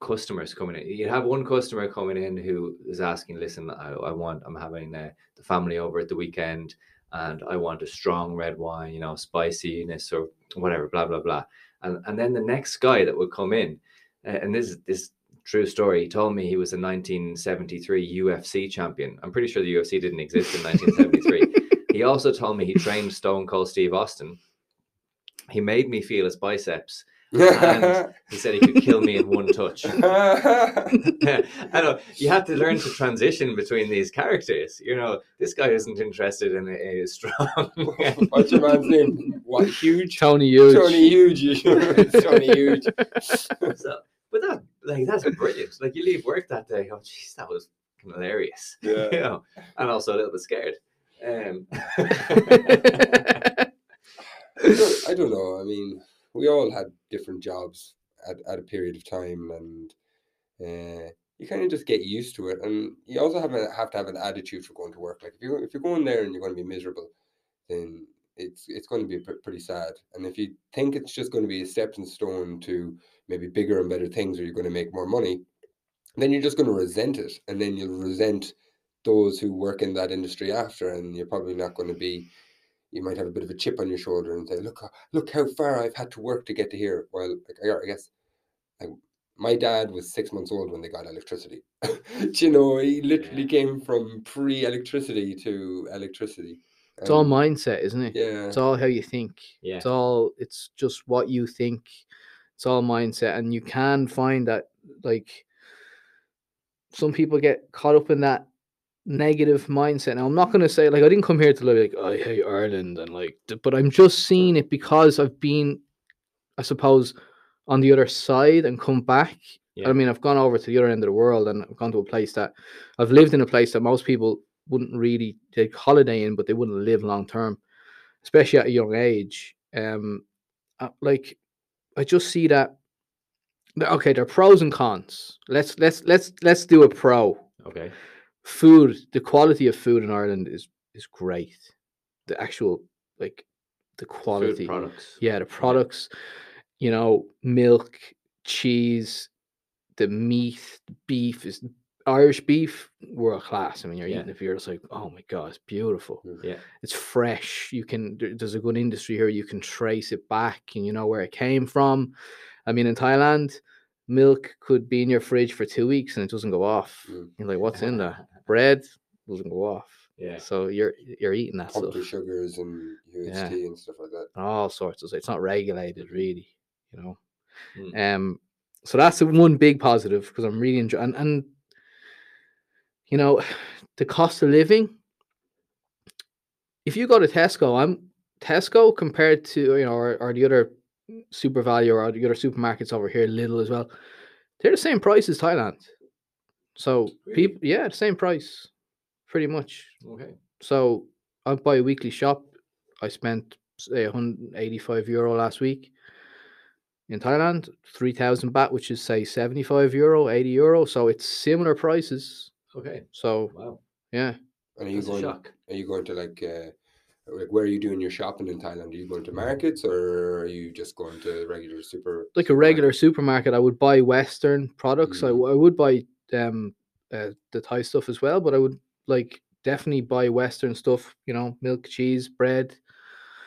Speaker 4: customers coming in. You'd have one customer coming in who is asking, "Listen, I, I want, I'm having uh, the family over at the weekend, and I want a strong red wine, you know, spiciness or whatever, blah blah blah." And and then the next guy that would come in, uh, and this is this true story. He told me he was a 1973 UFC champion. I'm pretty sure the UFC didn't exist in 1973. he also told me he trained Stone Cold Steve Austin. He made me feel his biceps. And he said he could kill me in one touch. I know you have to learn to transition between these characters. You know, this guy isn't interested in a, a strong.
Speaker 3: What's your man's name? What, Huge?
Speaker 2: Tony Huge.
Speaker 3: Tony Huge. Tony Huge.
Speaker 4: so, but that, like, that's brilliant. Like, you leave work that day. Oh, jeez, that was hilarious.
Speaker 3: Yeah.
Speaker 4: you know, and also a little bit scared. Um,
Speaker 3: I don't, know. I mean, we all had different jobs at, at a period of time, and uh, you kind of just get used to it. And you also have a, have to have an attitude for going to work. Like if you if you're going there and you're going to be miserable, then it's it's going to be pretty sad. And if you think it's just going to be a stepping stone to maybe bigger and better things, or you're going to make more money, then you're just going to resent it, and then you'll resent those who work in that industry after, and you're probably not going to be you might have a bit of a chip on your shoulder and say, "Look, uh, look how far I've had to work to get to here." Well, like, I I guess, like my dad was six months old when they got electricity. Do you know, he literally came from pre-electricity to electricity.
Speaker 2: It's all mindset, isn't it?
Speaker 3: Yeah,
Speaker 2: It's all how you think.
Speaker 4: Yeah.
Speaker 2: It's all it's just what you think. It's all mindset. And you can find that like some people get caught up in that negative mindset. Now I'm not gonna say like I didn't come here to like I hate Ireland and like but I'm just seeing it because I've been I suppose on the other side and come back.
Speaker 4: Yeah.
Speaker 2: I mean I've gone over to the other end of the world and I've gone to a place that I've lived in a place that most people wouldn't really take holiday in, but they wouldn't live long term, especially at a young age. Um, like I just see that. that- Okay, there are pros and cons. Let's let's let's let's do a pro.
Speaker 4: okay.
Speaker 2: Food, the quality of food in Ireland is is great. The actual like the quality,
Speaker 4: Food products.
Speaker 2: yeah, the products, you know, milk, cheese, the meat, beef is Irish beef, world class. I mean, you're
Speaker 4: Yeah.
Speaker 2: eating if you're just like, oh my god, it's beautiful.
Speaker 4: Yeah.
Speaker 2: It's fresh. You can there's a good industry here. You can trace it back and you know where it came from. I mean, in Thailand, milk could be in your fridge for two weeks and it doesn't go off.
Speaker 3: Mm.
Speaker 2: You're like, what's in that? Bread doesn't go off.
Speaker 4: Yeah.
Speaker 2: So you're you're eating that
Speaker 3: pumpkin
Speaker 2: stuff.
Speaker 3: sugars and UHT and stuff like that.
Speaker 2: And all sorts of it's not regulated really you know
Speaker 4: Mm.
Speaker 2: um so that's the one big positive because i'm really enjoying and, and you know the cost of living if you go to Tesco, I'm Tesco compared to you know or, or the other SuperValu or the other supermarkets over here, Lidl as well. They're the same price as Thailand. So people, yeah, the same price, pretty much.
Speaker 4: Okay.
Speaker 2: So I buy a weekly shop. I spent say 185 euro last week in Thailand, 3000 baht, which is say 75 euro, 80 euro. So it's similar prices.
Speaker 4: Okay.
Speaker 2: So
Speaker 4: Wow.
Speaker 2: yeah,
Speaker 3: And are you
Speaker 4: That's
Speaker 3: going?
Speaker 4: shock.
Speaker 3: Are you going to like? Uh, like where are you doing your shopping in Thailand? Are you going to markets or are you just going to regular super?
Speaker 2: like a regular supermarket, I would buy Western products. I,
Speaker 3: Mm.
Speaker 2: w- I would buy um uh, the Thai stuff as well, but I would like definitely buy Western stuff. You know, milk, cheese, bread,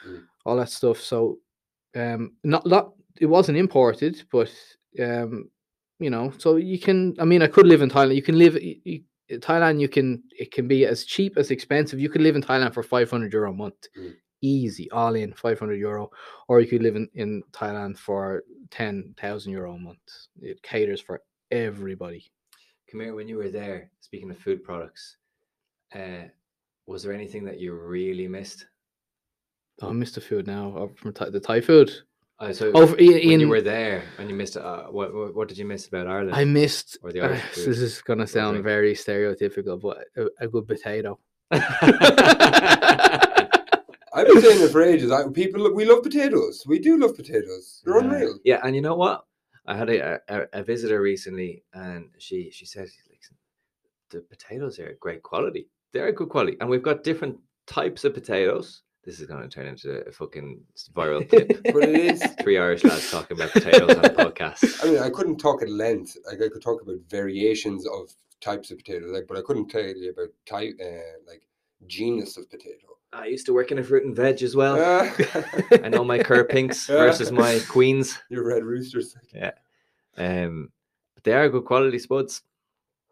Speaker 3: Mm.
Speaker 2: all that stuff. So, um, not not it wasn't imported, but um, you know, so you can. I mean, I could live in Thailand. You can live. y- y- Thailand, you can. It can be as cheap as expensive. You could live in Thailand for five hundred euro a month,
Speaker 3: Mm.
Speaker 2: easy, all in five hundred euro or you could live in, in Thailand for 10,000 euro a month. It caters for everybody.
Speaker 4: Come here, when you were there, speaking of food products, uh, was there anything that you really missed?
Speaker 2: Oh, I missed the food now uh, from the Thai food.
Speaker 4: Uh, so
Speaker 2: Oh, for- i-
Speaker 4: when you were there and you missed, uh, what, what what did you miss about Ireland?
Speaker 2: I missed.
Speaker 4: Or the
Speaker 2: uh,
Speaker 4: Irish
Speaker 2: this is going to sound
Speaker 4: drink.
Speaker 2: very stereotypical, but a, a good potato.
Speaker 3: I've been saying it for ages. I, people, look, we love potatoes. We do love potatoes. They're
Speaker 4: Yeah.
Speaker 3: unreal.
Speaker 4: Yeah, and you know what? I had a, a, a visitor recently, and she she said, "Listen, the potatoes are great quality. They're good quality, and we've got different types of potatoes. This is going to turn into a fucking viral clip.
Speaker 3: But it is.
Speaker 4: Three Irish lads talking about potatoes on a podcast.
Speaker 3: I mean, I couldn't talk at length. Like I could talk about variations of types of potatoes, like, but I couldn't tell you about type, uh, like genus of potato.
Speaker 4: I used to work in a fruit and veg as well.
Speaker 3: Ah.
Speaker 4: I know my Kerr's Pinks versus my queens.
Speaker 3: Your red roosters. Yeah.
Speaker 4: Um, but they are good quality spuds.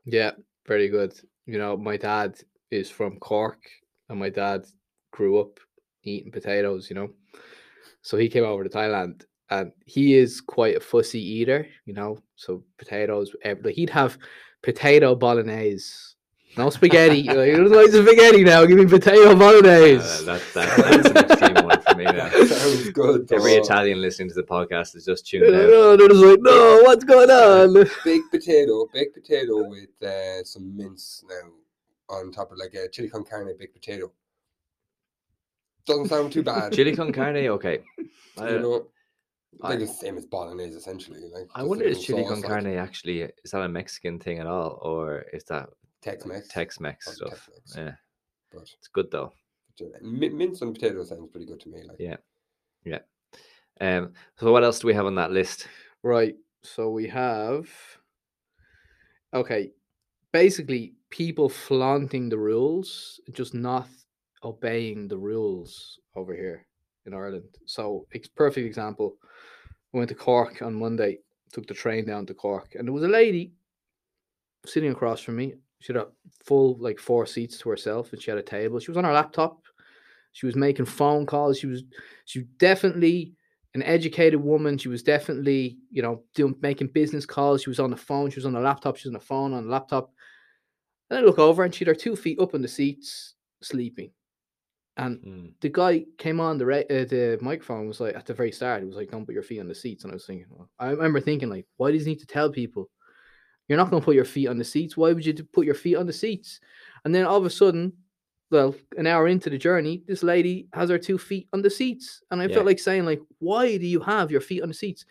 Speaker 2: Yeah, very good. You know, my dad is from Cork, and my dad grew up eating potatoes. You know, so he came over to Thailand, and he is quite a fussy eater. You know, so potatoes. Like he'd have potato bolognese, no spaghetti. like, he doesn't like spaghetti now. Give me potato
Speaker 4: Uh,
Speaker 2: bolognese.
Speaker 4: that, that, that's an extreme one for me now.
Speaker 3: Sounds good.
Speaker 4: Every
Speaker 3: though.
Speaker 4: Italian listening to the podcast is just
Speaker 2: You
Speaker 4: tuning out.
Speaker 2: know, they're just like, no, what's going on?
Speaker 3: baked potato, baked potato with uh, some mince now on top of like a chili con carne baked potato. Doesn't sound too bad.
Speaker 4: Chili con carne, okay. I,
Speaker 3: you know, I, like
Speaker 4: I-
Speaker 3: the same as bolognese essentially. Like
Speaker 4: I wonder
Speaker 3: a
Speaker 4: is chili
Speaker 3: sauce,
Speaker 4: con
Speaker 3: like
Speaker 4: carne actually is that a Mexican thing at all, or is that
Speaker 3: Tex-Mex.
Speaker 4: Tex-Mex stuff?
Speaker 3: Tex-Mex.
Speaker 4: Yeah,
Speaker 3: But
Speaker 4: it's good though.
Speaker 3: uh, mince on potato sounds pretty good to me. Like
Speaker 4: Yeah. Yeah. Um. So what else do we have on that list?
Speaker 2: Right. So we have okay, basically people flaunting the rules, just not obeying the rules over here in Ireland. So it's perfect example. I went to Cork on Monday, took the train down to Cork, and there was a lady sitting across from me. She had a full like four seats to herself, and she had a table. She was on her laptop. She was making phone calls. She was she was definitely an educated woman. She was definitely, you know, doing making business calls. She was on the phone. She was on the laptop. She was on the phone on the laptop. And I look over and she had her two feet up on the seats, sleeping. And
Speaker 4: Mm.
Speaker 2: the guy came on the ra- uh, the microphone was like at the very start. It was like, "Don't put your feet on the seats." And I was thinking, well, I remember thinking, like, why does he need to tell people you're not going to put your feet on the seats? Why would you put your feet on the seats? And then all of a sudden, well, an hour into the journey, this lady has her two feet on the seats, and I
Speaker 4: Yeah.
Speaker 2: felt like saying, like, why do you have your feet on the seats?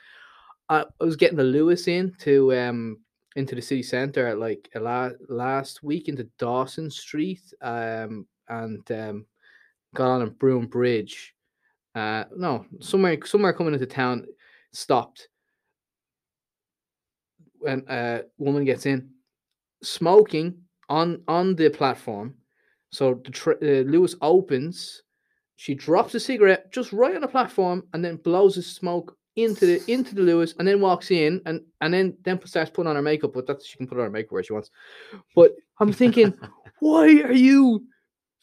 Speaker 2: I, I was getting the Luas in to um into the city center at like a la- last week into Dawson Street, um, and um, got on a Broom Bridge. Uh, no, somewhere somewhere coming into town, stopped. When a woman gets in, smoking on on the platform. So the tr- uh, Luas opens. She drops a cigarette just right on the platform and then blows the smoke into the into the Luas and then walks in and and then then starts putting on her makeup. But that's she can put on her makeup where she wants. But I'm thinking, why are you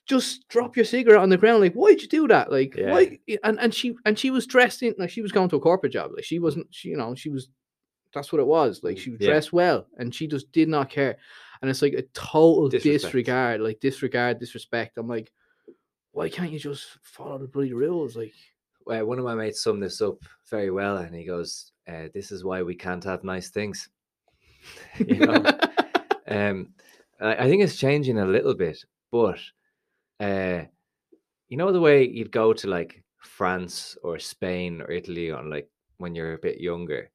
Speaker 2: just drop your cigarette on the ground? Like, why'd you do that? Like,
Speaker 4: Yeah.
Speaker 2: why? And and she and she was dressed in like she was going to a corporate job. Like she wasn't. She you know she was. That's what it was. Like she was
Speaker 4: Yeah.
Speaker 2: dressed well and she just did not care. And it's like a total
Speaker 4: Disrespect.
Speaker 2: disregard, like disregard, disrespect. I'm like, why can't you just follow the bloody rules? Like,
Speaker 4: Well, one of my mates summed this up very well, and he goes, uh, "This is why we can't have nice things." you know, um, I, I think it's changing a little bit, but uh, you know the way you'd go to like France or Spain or Italy on like when you're a bit younger,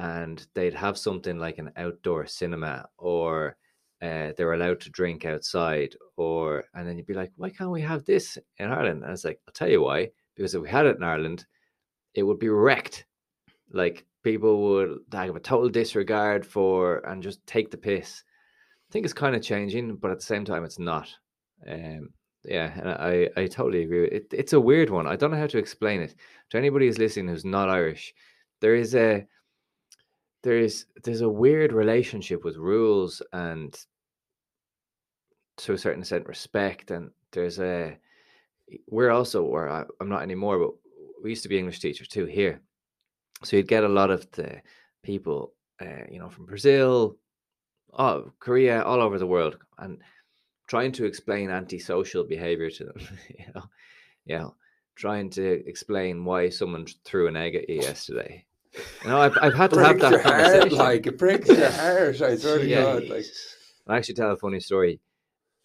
Speaker 4: and they'd have something like an outdoor cinema, or uh, they're allowed to drink outside, or and then you'd be like, why can't we have this in Ireland? And it's like, I'll tell you why, because if we had it in Ireland, it would be wrecked. Like people would have a total disregard for and just take the piss. I think it's kind of changing, but at the same time, it's not. Um, yeah, and I, I totally agree. It, it's a weird one. I don't know how to explain it to anybody who's listening who's not Irish. There is a there is there's a weird relationship with rules and to a certain extent respect and there's a we're also where I, i'm not anymore but we used to be english teachers too here. So you'd get a lot of the people uh, you know from brazil oh, korea all over the world and trying to explain antisocial behavior to them you know you know trying to explain why someone threw an egg at you yesterday you know i've, I've had to have that
Speaker 3: your heart,
Speaker 4: conversation
Speaker 3: like it breaks your heart. I swear to God, like
Speaker 4: I actually tell a funny story.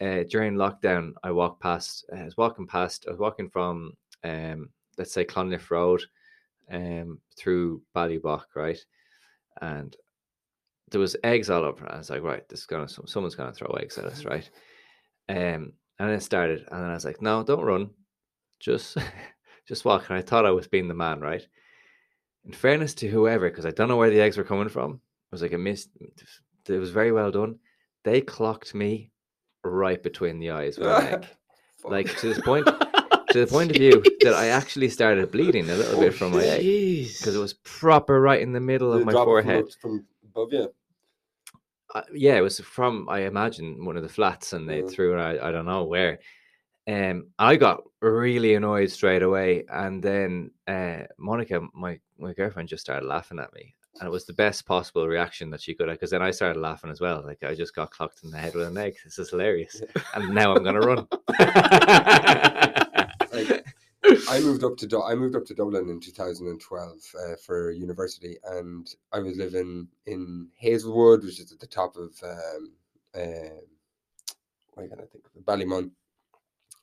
Speaker 4: Uh, during lockdown, I walked past. I was walking past. I was walking from, um, let's say Clonliffe Road, um, through Ballybough, right, and there was eggs all over. I was like, right, this is gonna someone's gonna throw eggs at us, right? Um, and then it started, and then I was like, no, don't run, just just walk. And I thought I was being the man, right? In fairness to whoever, because I don't know where the eggs were coming from, it was like a miss. It was very well done. They clocked me right between the eyes with an egg, like to the point to the point of view that I actually started bleeding a little bit from my egg because it was proper right in the middle of my
Speaker 3: drop
Speaker 4: forehead.
Speaker 3: from above you.
Speaker 4: Uh, yeah, it was from I imagine one of the flats, and they
Speaker 3: Mm.
Speaker 4: threw it. I, I don't know where. Um, I got really annoyed straight away, and then uh, Monica, my my girlfriend, just started laughing at me, and it was the best possible reaction that she could have. Because then I started laughing as well, like I just got clocked in the head with an egg. This is hilarious, and now I'm gonna run.
Speaker 3: Like, I moved up to I moved up to Dublin in 2012 uh, for university, and I was living in Hazelwood, which is at the top of um, uh, what can I think of Ballymun.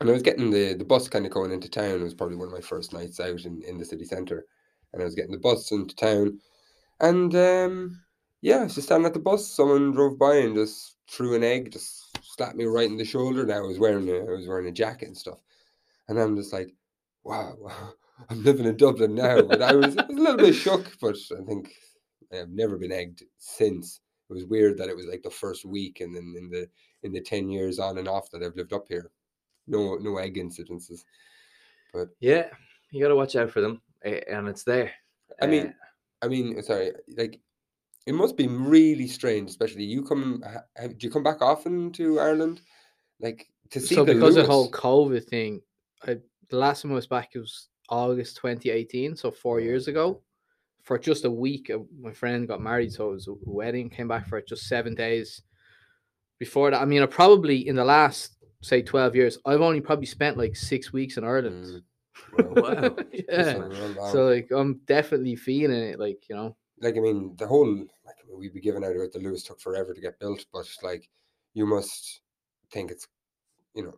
Speaker 3: And I was getting the, the bus kind of going into town. It was probably one of my first nights out in, in the city centre. And I was getting the bus into town. And um, yeah, just standing at the bus. Someone drove by and just threw an egg, just slapped me right in the shoulder. Now I was wearing a, I was wearing a jacket and stuff. And I'm just like, wow, wow, I'm living in Dublin now. But I was, I was a little bit shook, but I think I've never been egged since. It was weird that it was like the first week, and then in the in the ten years on and off that I've lived up here, no no egg incidences. But
Speaker 4: yeah, you got to watch out for them, and it's there.
Speaker 3: I mean,
Speaker 4: Uh,
Speaker 3: I mean, sorry, like it must be really strange, especially you come. have- Do you come back often to Ireland? Like to see
Speaker 2: so
Speaker 3: the
Speaker 2: because of the whole COVID thing, I, the last time I was back it was August 2018, so four years ago. For just a week, uh, my friend got married, so it was a wedding. Came back for just seven days. Before that, I mean, I probably in the last say 12 years, I've only probably spent like six weeks in Ireland.
Speaker 3: Mm, wow.
Speaker 4: Wow.
Speaker 2: yeah. So like, I'm definitely feeling it. Like you know,
Speaker 3: like I mean, the whole like I mean, we'd be given out about the Luas took forever to get built, but like you must think it's you know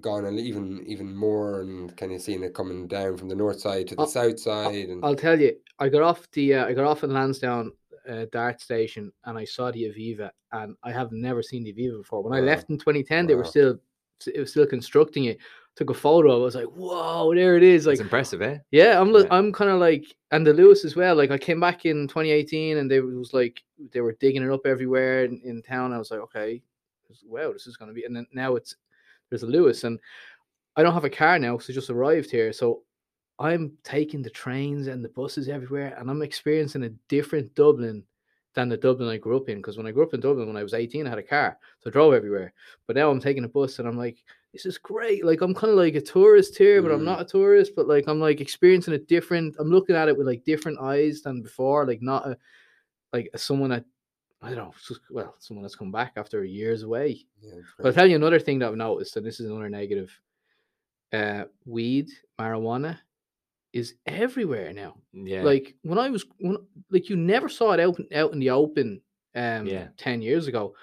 Speaker 3: gone and even even more, and kind of seeing it coming down from the north side to the
Speaker 2: I'll-
Speaker 3: south side, and
Speaker 2: I'll tell you, I got off the uh, I got off in Lansdowne uh, Dart Station and I saw the Aviva, and I have never seen the Aviva before. When I left in 2010, they were still it was still constructing it. Took a photo. I was like, "Whoa, there it is!" Like,
Speaker 4: it's impressive, eh?
Speaker 2: yeah, I'm
Speaker 4: Yeah.
Speaker 2: I'm kind of like, and the Luas as well. Like, I came back in 2018, and they was like they were digging it up everywhere in, in town. I was like, okay, wow, this is gonna be. And then now it's there's a Luas, and I don't have a car now because I just arrived here, so I'm taking the trains and the buses everywhere, and I'm experiencing a different Dublin than the Dublin I grew up in. Because when I grew up in Dublin, when I was 18, I had a car, so I drove everywhere. But now I'm taking a bus, and I'm like, this is great. Like I'm kind of like a tourist here, but I'm
Speaker 3: Mm.
Speaker 2: not a tourist. But like I'm like experiencing it different. I'm looking at it with like different eyes than before. Like not a like someone that I don't know. Well, someone that's come back after years away.
Speaker 3: yeah,
Speaker 2: But I'll tell you another thing that I've noticed, and this is another negative. uh, weed, marijuana is everywhere now.
Speaker 4: Yeah.
Speaker 2: Like when I was when, like you never saw it out out in the open um
Speaker 4: Yeah.
Speaker 2: 10 years ago.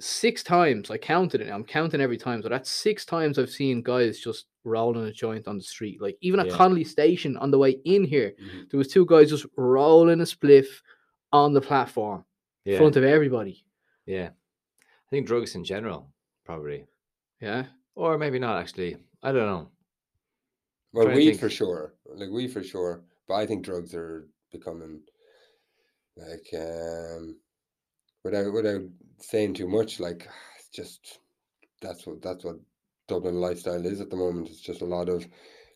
Speaker 2: Six times I counted it. I'm counting every time. So that's six times I've seen guys just rolling a joint on the street. Like even at
Speaker 4: Yeah.
Speaker 2: Connolly Station on the way in here,
Speaker 3: Mhm.
Speaker 2: there was two guys just rolling a spliff on the platform in front of everybody.
Speaker 4: yeah. I think drugs in general, probably.
Speaker 2: Yeah.
Speaker 4: Or maybe not actually. I don't know.
Speaker 3: Well,
Speaker 4: to think.
Speaker 3: for sure. Like weed for sure. But I think drugs are becoming like um without without saying too much, like it's just that's what that's what Dublin lifestyle is at the moment. It's just a lot of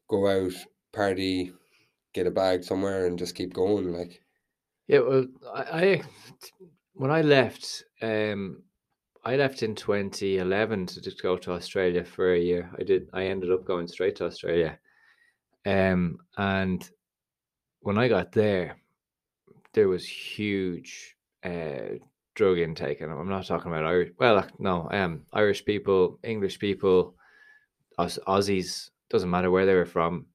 Speaker 3: go out, party, get a bag somewhere and just keep going. Like
Speaker 4: Yeah, well, I, I when I left, um, I left in 2011 to just go to Australia for a year. I did. I ended up going straight to Australia, um, and when I got there, there was huge uh, drug intake, and I'm not talking about Irish. Well, no, um, Irish people, English people, Aus- Aussies. Doesn't matter where they were from.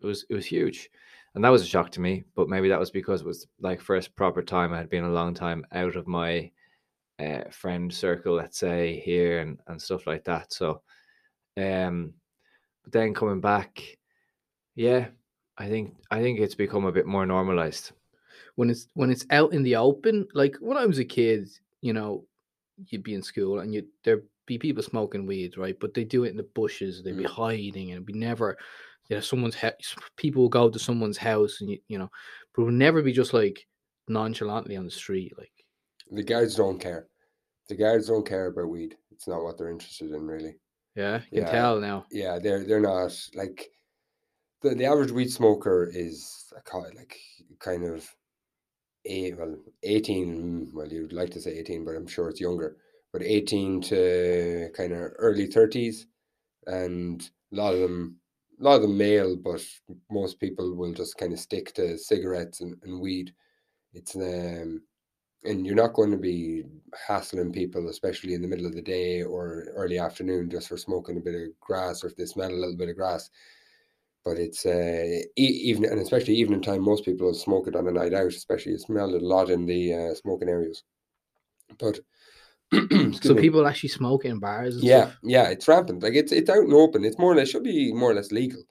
Speaker 4: It was it was huge and that was a shock to me but maybe that was because it was like first proper time i had been a long time out of my uh, friend circle let's say here and, and stuff like that so um but then coming back yeah i think i think it's become a bit more normalized
Speaker 2: when it's when it's out in the open like when i was a kid you know you'd be in school and you there'd be people smoking weed right but they do it in the bushes they'd be
Speaker 3: Mm.
Speaker 2: hiding and it'd be never you know someone's house people will go to someone's house and you, you know but it would never be just like nonchalantly on the street like
Speaker 3: the guards don't care. The guards don't care about weed. It's not what they're interested in really.
Speaker 2: yeah you
Speaker 3: Yeah.
Speaker 2: can tell now
Speaker 3: Yeah, they're they're not like the the average weed smoker is like kind of eight well eighteen. Well, you'd like to say eighteen, but I'm sure it's younger. But eighteen to kind of early thirties, and a lot of them, a lot of them male, but most people will just kind of stick to cigarettes and, and weed. It's um, and you're not going to be hassling people, especially in the middle of the day or early afternoon, just for smoking a bit of grass or if they smell a little bit of grass. But it's uh, even and especially evening time, most people will smoke it on a night out, especially it smelled a lot in the uh, smoking areas. But
Speaker 2: so
Speaker 3: me.
Speaker 2: people actually smoke in bars and
Speaker 3: Yeah,
Speaker 2: stuff.
Speaker 3: yeah, it's rampant. Like it's it's out and open. It's more or less should be more or less legal.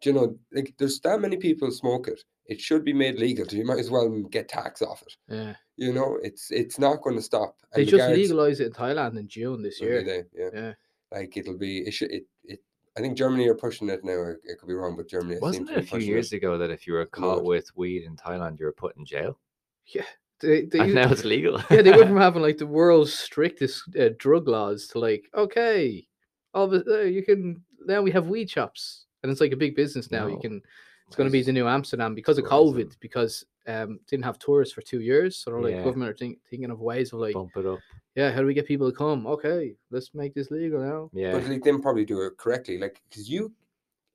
Speaker 3: Do you know? Like there's that many people smoke it. It should be made legal. So you might as well get tax off it.
Speaker 2: yeah
Speaker 3: You know, it's it's not going to stop.
Speaker 2: they
Speaker 3: the
Speaker 2: just
Speaker 3: guards-
Speaker 2: legalized it in thailand in june this year
Speaker 3: they? Yeah.
Speaker 2: yeah
Speaker 3: Like it'll be. It should. It. it I think Germany are pushing it now. It, it could be wrong, but Germany
Speaker 4: wasn't
Speaker 3: to
Speaker 4: it
Speaker 3: be
Speaker 4: a few years
Speaker 3: it.
Speaker 4: ago that if you were caught
Speaker 3: Lord.
Speaker 4: with weed in thailand you were put in jail
Speaker 2: yeah they, they,
Speaker 4: and now it's legal
Speaker 2: yeah, they went from having like the world's strictest uh, drug laws to like, okay, all of uh, you can now we have weed shops, and it's like a big business now. You can, it's going to be the new Amsterdam because of
Speaker 3: Tourism.
Speaker 2: COVID, because um didn't have tourists for two years, so they're like
Speaker 4: Yeah.
Speaker 2: government are think, thinking of ways of like,
Speaker 4: bump it up
Speaker 2: yeah, how do we get people to come? Okay, let's make this legal now.
Speaker 4: yeah
Speaker 3: But like, them probably do it correctly. Like because you,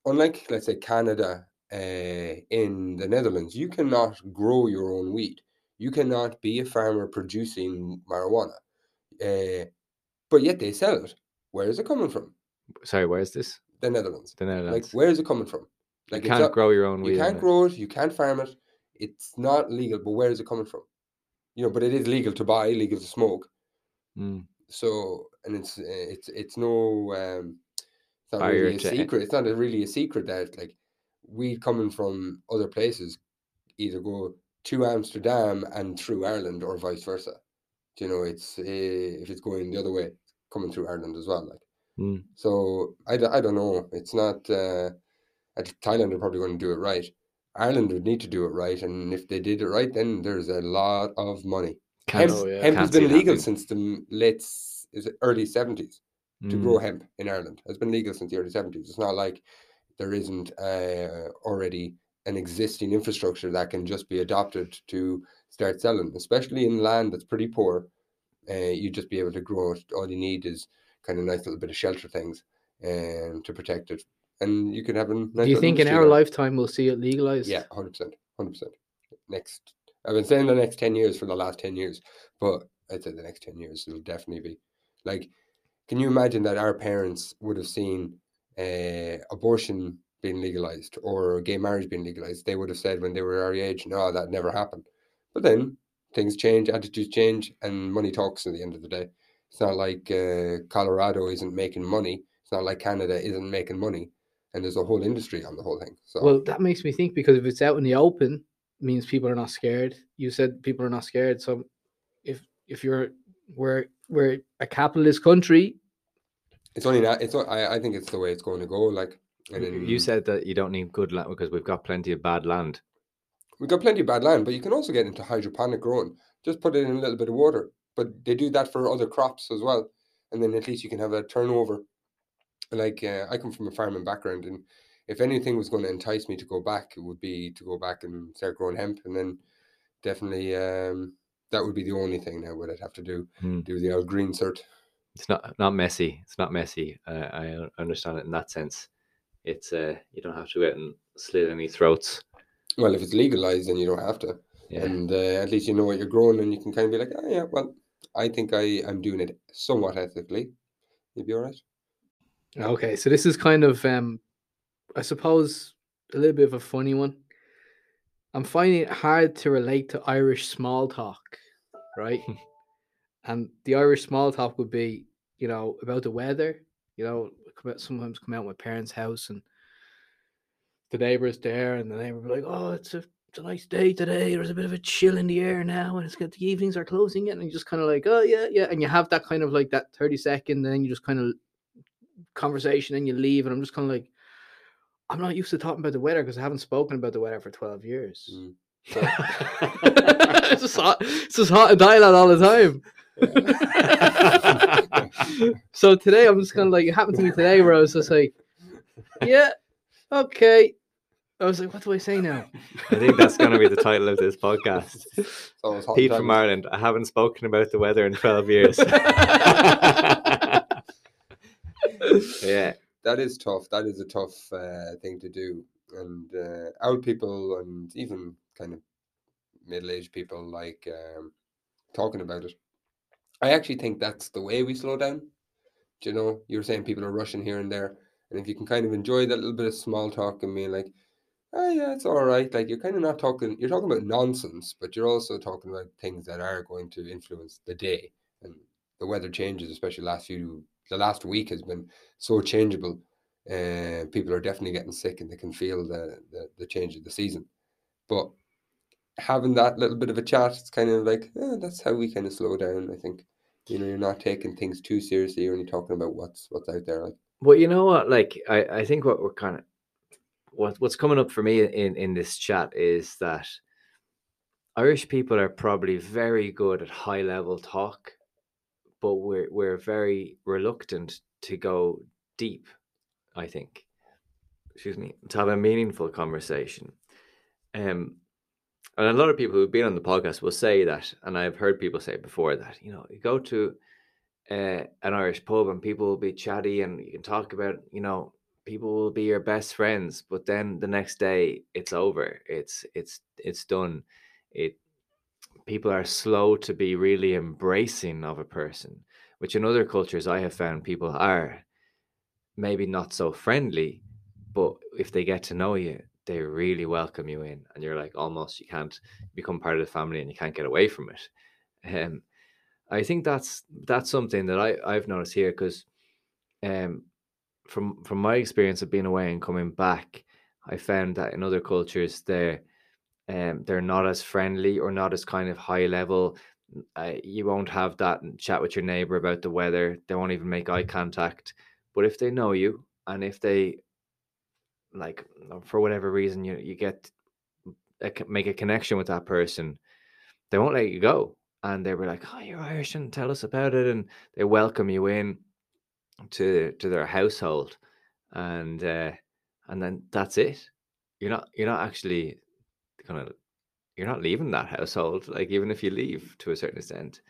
Speaker 3: unlike let's say Canada, uh, in the Netherlands, you cannot grow your own weed. You cannot be a farmer producing marijuana. Uh, but yet they sell it. Where is it coming from?
Speaker 4: sorry where's this
Speaker 3: The Netherlands.
Speaker 4: the Netherlands.
Speaker 3: Like where is it coming from? Like
Speaker 4: you can't
Speaker 3: not-
Speaker 4: grow your own weed
Speaker 3: You can't
Speaker 4: it.
Speaker 3: grow it. You can't farm it. It's not legal. But where is it coming from? You know, but it is legal to buy, legal to smoke.
Speaker 4: Mm.
Speaker 3: So and it's uh, it's it's no um, it's not
Speaker 4: Barrier
Speaker 3: really a secret. It's not a, really a secret that like weed coming from other places either go to Amsterdam and through Ireland or vice versa. Do you know, it's uh, if it's going the other way, coming through Ireland as well. Like
Speaker 4: Mm.
Speaker 3: so, I don't know. It's not. Uh, I think Thailand are probably going to do it right. Ireland would need to do it right, and if they did it right, then there's a lot of money.
Speaker 4: Can't,
Speaker 3: Hemp,
Speaker 2: Oh, yeah.
Speaker 3: hemp has been legal since the late is it early seventies to
Speaker 4: Mm.
Speaker 3: grow hemp in Ireland. It's been legal since the early seventies. It's not like there isn't uh, already an existing infrastructure that can just be adopted to start selling, especially in land that's pretty poor. Uh, you just be able to grow it. All you need is kind of nice little bit of shelter things um, to protect it, and you can have a. Nice
Speaker 2: Do you think in our lifetime we'll see it legalized?
Speaker 3: Yeah, hundred percent, hundred percent. Next, I've been saying the next ten years for the last ten years, but I'd say the next ten years it'll definitely be like. Can you imagine that our parents would have seen uh, abortion being legalized or gay marriage being legalized, they would have said when they were our age, no, that never happened. But then things change, attitudes change, and money talks at the end of the day. It's not like uh, Colorado isn't making money. It's not like Canada isn't making money. And there's a whole industry on the whole thing. So
Speaker 2: Well, that makes me think because if it's out in the open, means people are not scared. You said people are not scared. So if if you're we're we're a capitalist country,
Speaker 3: it's only that it's I I think it's the way it's going to go. Like and then
Speaker 4: You said that you don't need good land because we've got plenty of bad land.
Speaker 3: We've got plenty of bad land, but you can also get into hydroponic growing. Just put it in a little bit of water. But they do that for other crops as well. And then at least you can have a turnover. Like uh, I come from a farming background, and if anything was going to entice me to go back, it would be to go back and start growing hemp. And then definitely um, that would be the only thing now what I'd have to do.
Speaker 4: Hmm.
Speaker 3: Do the old green cert.
Speaker 4: It's not not messy. It's not messy. Uh, I understand it in that sense. It's uh, you don't have to go out and slit any throats.
Speaker 3: Well, if it's legalized, then you don't have to.
Speaker 4: Yeah.
Speaker 3: And uh, at least you know what you're growing, and you can kind of be like, oh, yeah, well, I think I, I'm doing it somewhat ethically. You'd be all right.
Speaker 2: Okay, so this is kind of, um, I suppose, a little bit of a funny one. I'm finding it hard to relate to Irish small talk, right? and the Irish small talk would be, you know, about the weather. You know, sometimes come out my parents' house and the neighbour's there, and the neighbour will be like, "Oh, it's a it's a nice day today. There's a bit of a chill in the air now, and it's got the evenings are closing in." And you just kind of like, "Oh yeah, yeah," and you have that kind of like that thirty second, and then you just kind of conversation and you leave and i'm just kind of like i'm not used to talking about the weather because i haven't spoken about the weather for 12 years
Speaker 3: Mm.
Speaker 2: it's just hot it's just hot and dialogue all the time so today i'm just kind of like it happened to me today where i was just like yeah okay i was like what do i say now
Speaker 4: I think that's going to be the title of this podcast.
Speaker 3: So
Speaker 4: Pete
Speaker 3: and
Speaker 4: from. Ireland. I haven't spoken about the weather in 12 years. yeah.
Speaker 3: That is tough. That is a tough uh, thing to do. And uh, old people and even kind of middle aged people like um, talking about it. I actually think that's the way we slow down. Do you know, you were saying people are rushing here and there. And if you can kind of enjoy that little bit of small talk and being like, oh, yeah, it's all right. Like, you're kind of not talking, you're talking about nonsense, but you're also talking about things that are going to influence the day. And the weather changes, especially last few, the last week has been so changeable. Uh, people are definitely getting sick and they can feel the, the, the change of the season. But having that little bit of a chat, it's kind of like, eh, that's how we kind of slow down, I think. You know, you're not taking things too seriously. You're only talking about what's what's out there. Like,
Speaker 4: Well, you know what? Like, I, I think what we're kind of what what's coming up for me in in this chat is that Irish people are probably very good at high level talk, but we're we're very reluctant to go deep. I think, excuse me, to have a meaningful conversation. Um, and a lot of people who've been on the podcast will say that, and I've heard people say before that you know you go to uh, an Irish pub and people will be chatty and you can talk about you know people will be your best friends, but then the next day it's over. It's it's it's done. It people are slow to be really embracing of a person, which in other cultures I have found people are maybe not so friendly, but if they get to know you, they really welcome you in, and you're like almost you can't become part of the family and you can't get away from it. Um, I think that's that's something that I I've noticed here because, um, from from my experience of being away and coming back, I found that in other cultures they're um they're not as friendly or not as kind of high level. Uh, you won't have that chat with your neighbor about the weather. They won't even make eye contact. But if they know you and if they like for whatever reason you you get a, make a connection with that person, they won't let you go. And they were like, "Oh, you're Irish, and tell us about it." And they welcome you in to to their household, and uh, and then that's it. You're not you're not actually gonna you're not leaving that household. Like even if you leave to a certain extent,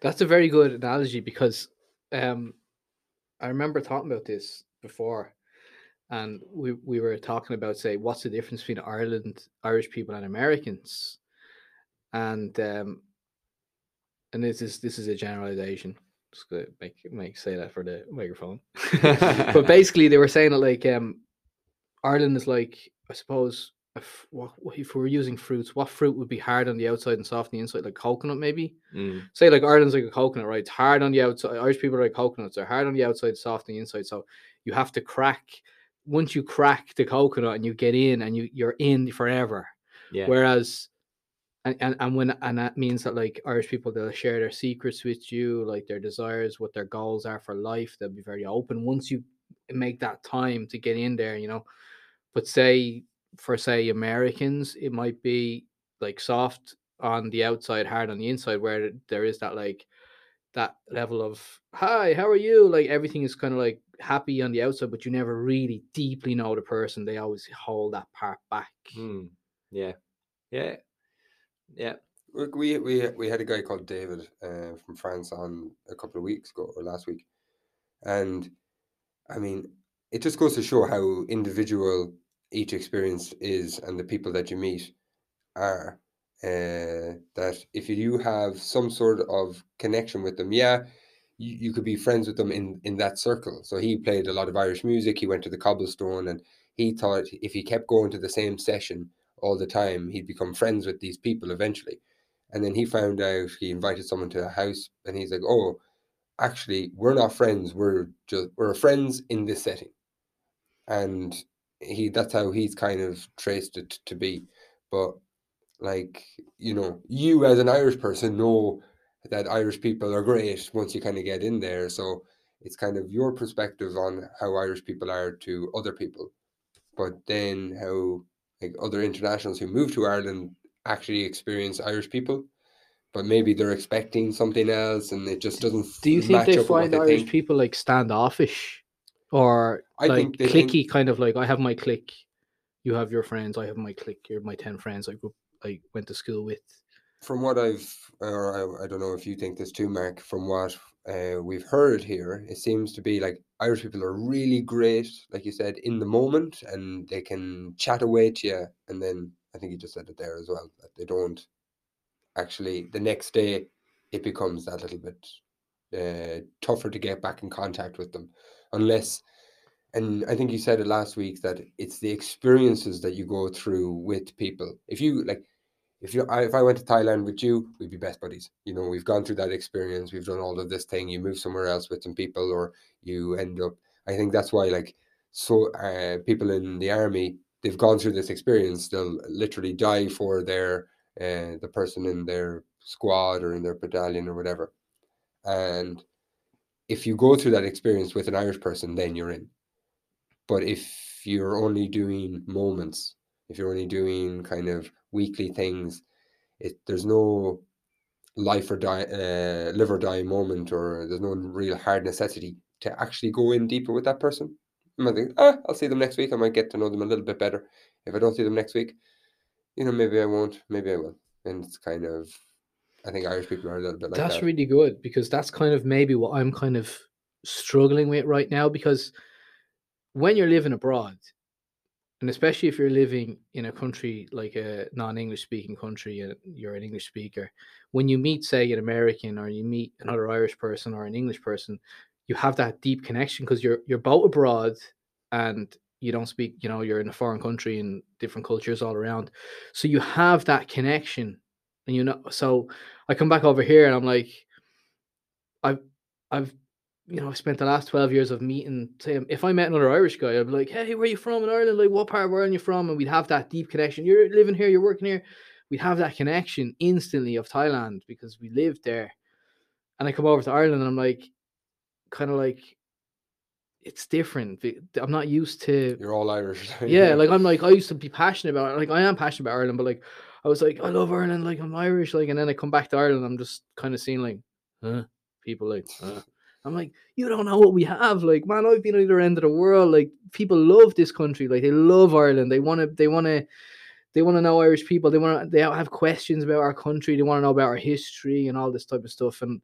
Speaker 2: That's a very good analogy because um, I remember talking about this before, and we we were talking about say what's the difference between Ireland, Irish people, and Americans, and um, and this is this is a generalization, Just gonna make make say that for the microphone. but basically, they were saying that like um, Ireland is like I suppose if, what, if we were using fruits, what fruit would be hard on the outside and soft on the inside? Like coconut, maybe.
Speaker 4: Mm,
Speaker 2: Say like Ireland's like a coconut, right? It's hard on the outside. Irish people are like coconuts. They're hard on the outside, soft on the inside. So you have to crack. Once you crack the coconut and you get in, and you you're in forever.
Speaker 4: yeah.
Speaker 2: Whereas, and, and and when and that means that like Irish people, they'll share their secrets with you, like their desires, what their goals are for life. They'll be very open once you make that time to get in there, you know. But say for say Americans, it might be like soft on the outside, hard on the inside, where there is that like that level of hi, how are you? Like everything is kind of like happy on the outside, but you never really deeply know the person. They always hold that part back.
Speaker 4: Mm, yeah. Yeah. Yeah.
Speaker 3: We we we had a guy called David uh, from France on a couple of weeks ago or last week, and I mean, it just goes to show how individual each experience is and the people that you meet are. Uh, that if you have some sort of connection with them, yeah, you, you could be friends with them in in that circle. So he played a lot of Irish music. He went to the cobblestone, and he thought if he kept going to the same session all the time, he'd become friends with these people eventually. And then he found out he invited someone to a house, and he's like, "Oh, actually, we're not friends. We're just we're friends in this setting." And he that's how he's kind of traced it to be. But like you know, you as an Irish person know that Irish people are great once you kind of get in there. So it's kind of your perspective on how Irish people are to other people, but then how like other internationals who move to Ireland actually experience Irish people, but maybe they're expecting something else, and it just doesn't.
Speaker 2: Do you think they find
Speaker 3: they
Speaker 2: Irish
Speaker 3: think.
Speaker 2: people like standoffish or
Speaker 3: I
Speaker 2: like
Speaker 3: think they think-
Speaker 2: clicky, kind of like I have my clique, you have your friends, I have my clique, you're my ten friends I grew, I went to school with.
Speaker 3: From what I've, or I, I don't know if you think this too, Mark. From what uh, we've heard here, it seems to be like Irish people are really great, like you said, in the moment, and they can chat away to you. And then I think you just said it there as well that they don't actually the next day it becomes that little bit uh, tougher to get back in contact with them, unless. And I think you said it last week that it's the experiences that you go through with people. If you like, if you I, if I went to Thailand with you, we'd be best buddies. You know, we've gone through that experience. We've done all of this thing. You move somewhere else with some people, or you end up. I think that's why, like, so uh, people in the army, they've gone through this experience. They'll literally die for their uh, the person in their squad or in their battalion or whatever. And if you go through that experience with an Irish person, then you're in. But if you're only doing moments, if you're only doing kind of weekly things, it there's no life or die, uh, live or die moment, or there's no real hard necessity to actually go in deeper with that person. I might think, ah, I'll see them next week. I might get to know them a little bit better. If I don't see them next week, you know, maybe I won't, maybe I will. And it's kind of, I think Irish people are a little bit like that.
Speaker 2: that's
Speaker 3: that.
Speaker 2: really good because that's kind of maybe what I'm kind of struggling with right now because when you're living abroad and especially if you're living in a country like a non-english speaking country and you're an english speaker when you meet say an american or you meet another irish person or an english person you have that deep connection because you're you're both abroad and you don't speak you know you're in a foreign country and different cultures all around so you have that connection and you know so i come back over here and i'm like i've i've you know, I spent the last 12 years of meeting, say, if I met another Irish guy, I'd be like, hey, where are you from in Ireland? Like, what part of Ireland you from? And we'd have that deep connection. You're living here, you're working here. We'd have that connection instantly of Thailand because we lived there. And I come over to Ireland and I'm like, kind of like, it's different. I'm not used to,
Speaker 3: You're all Irish.
Speaker 2: yeah, like, I'm like, I used to be passionate about. Like, I am passionate about Ireland, but like, I was like, I love Ireland. Like, I'm Irish. Like, and then I come back to Ireland, I'm just kind of seeing, like, huh? People like, huh? I'm like, you don't know what we have. Like, man, I've been either end of the world. Like, people love this country. Like, they love Ireland. They want to, they want to, they want to know Irish people. They want to, they have questions about our country. They want to know about our history and all this type of stuff. And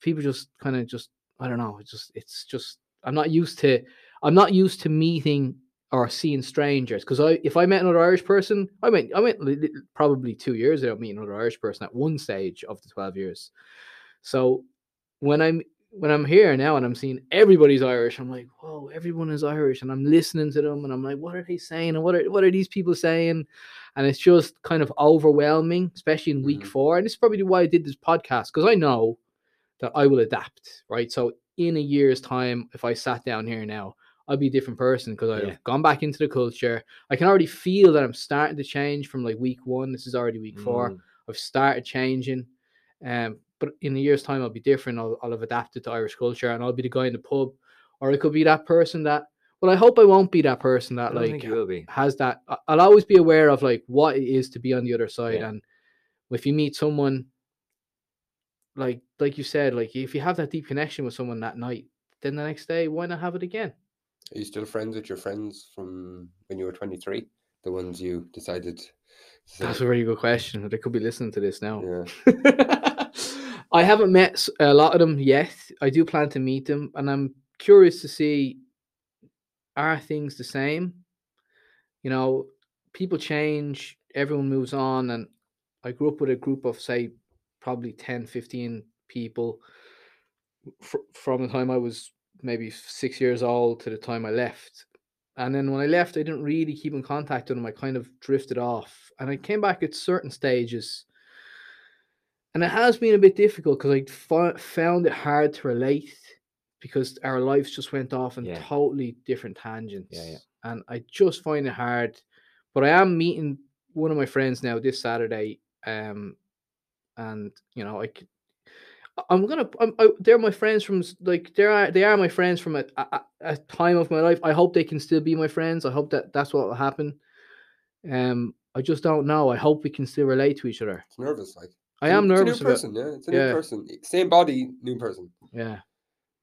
Speaker 2: people just kind of just, I don't know. It's just, it's just, I'm not used to, I'm not used to meeting or seeing strangers. Because I, if I met another Irish person, I went, I went probably two years without meeting another Irish person at one stage of the 12 years. So when I'm when I'm here now and I'm seeing everybody's Irish, I'm like, whoa, everyone is Irish, and I'm listening to them, and I'm like, what are they saying, and what are what are these people saying? And it's just kind of overwhelming, especially in week
Speaker 3: Mhm.
Speaker 2: four. And this is probably why I did this podcast because I know that I will adapt, right? So in a year's time, if I sat down here now, I'll be a different person because I've
Speaker 4: Yeah.
Speaker 2: gone back into the culture. I can already feel that I'm starting to change from like week one. This is already week four.
Speaker 4: Mm.
Speaker 2: I've started changing. Um, but in a year's time, I'll be different. I'll, I'll have adapted to Irish culture, and I'll be the guy in the pub, or I could be that person that. Well, I hope I won't be that person that like
Speaker 4: will be.
Speaker 2: has that. I'll always be aware of like what it is to be on the other side,
Speaker 4: Yeah.
Speaker 2: and if you meet someone, like like you said, like if you have that deep connection with someone that night, then the next day, why not have it again?
Speaker 3: Are you still friends with your friends from when you were 23? The ones you decided
Speaker 2: that's a very good question. They could be listening to this now.
Speaker 3: yeah.
Speaker 2: I haven't met a lot of them yet. I do plan to meet them, and I'm curious to see are things the same? You know, people change, everyone moves on, and I grew up with a group of, say, probably 10, 15 people fr- from the time I was maybe six years old to the time I left. And then when I left, I didn't really keep in contact with them. I kind of drifted off. And I came back at certain stages. And it has been a bit difficult because I found it hard to relate because our lives just went off in
Speaker 4: Yeah.
Speaker 2: totally different tangents.
Speaker 4: yeah.
Speaker 2: And I just find it hard. But I am meeting one of my friends now this Saturday. Um, and you know, I could, I- I'm gonna. I'm, I, they're my friends from like they are. They are my friends from a, a a- time of my life. I hope they can still be my friends. I hope that that's what will happen. Um, I just don't know. I hope we can still relate to each other.
Speaker 3: It's nervous, like.
Speaker 2: I
Speaker 3: It's
Speaker 2: am nervous
Speaker 3: It's a new
Speaker 2: about.
Speaker 3: person, yeah. It's a
Speaker 2: yeah.
Speaker 3: new person. Same body, new person.
Speaker 2: Yeah,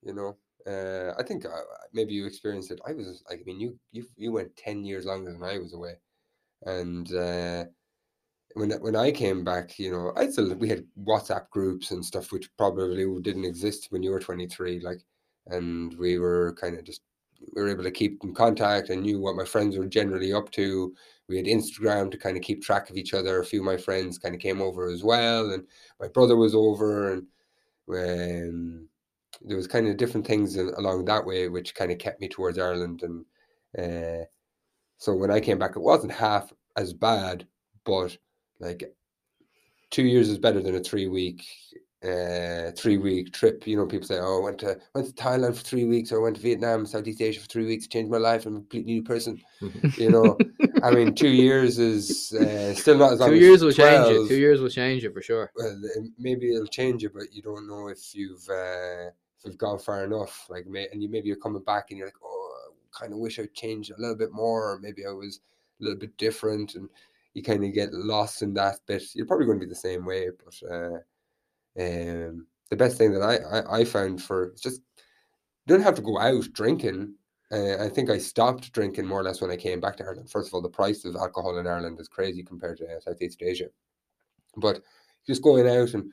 Speaker 3: You know. Uh, I think uh, maybe you experienced it. I was like, I mean, you you you went ten years longer than I was away, and uh, when when I came back, you know, I still we had WhatsApp groups and stuff which probably didn't exist when you were twenty three, like, and we were kind of just we were able to keep in contact. I knew what my friends were generally up to. We had Instagram to kind of keep track of each other. A few of my friends kind of came over as well, and my brother was over, and um, there was kind of different things along that way which kind of kept me towards Ireland. And uh, so when I came back, it wasn't half as bad, but like two years is better than a three week uh three week trip you know people say oh I went to went to Thailand for three weeks or I went to Vietnam Southeast Asia for three weeks changed my life I'm a completely new person you know I mean two years is uh, still not as long
Speaker 2: two years will change it. Two years will change it for sure.
Speaker 3: well, maybe it'll change it, but you don't know if you've uh, if you've gone far enough. Like, may, and you maybe you're coming back and you're like, oh, I kind of wish I changed a little bit more, or maybe I was a little bit different, and you kind of get lost in that bit. You're probably going to be the same way, but uh, um, the best thing that I, I I found for just don't have to go out drinking. Uh, I think I stopped drinking more or less when I came back to Ireland. First of all, the price of alcohol in Ireland is crazy compared to uh, Southeast Asia. But just going out and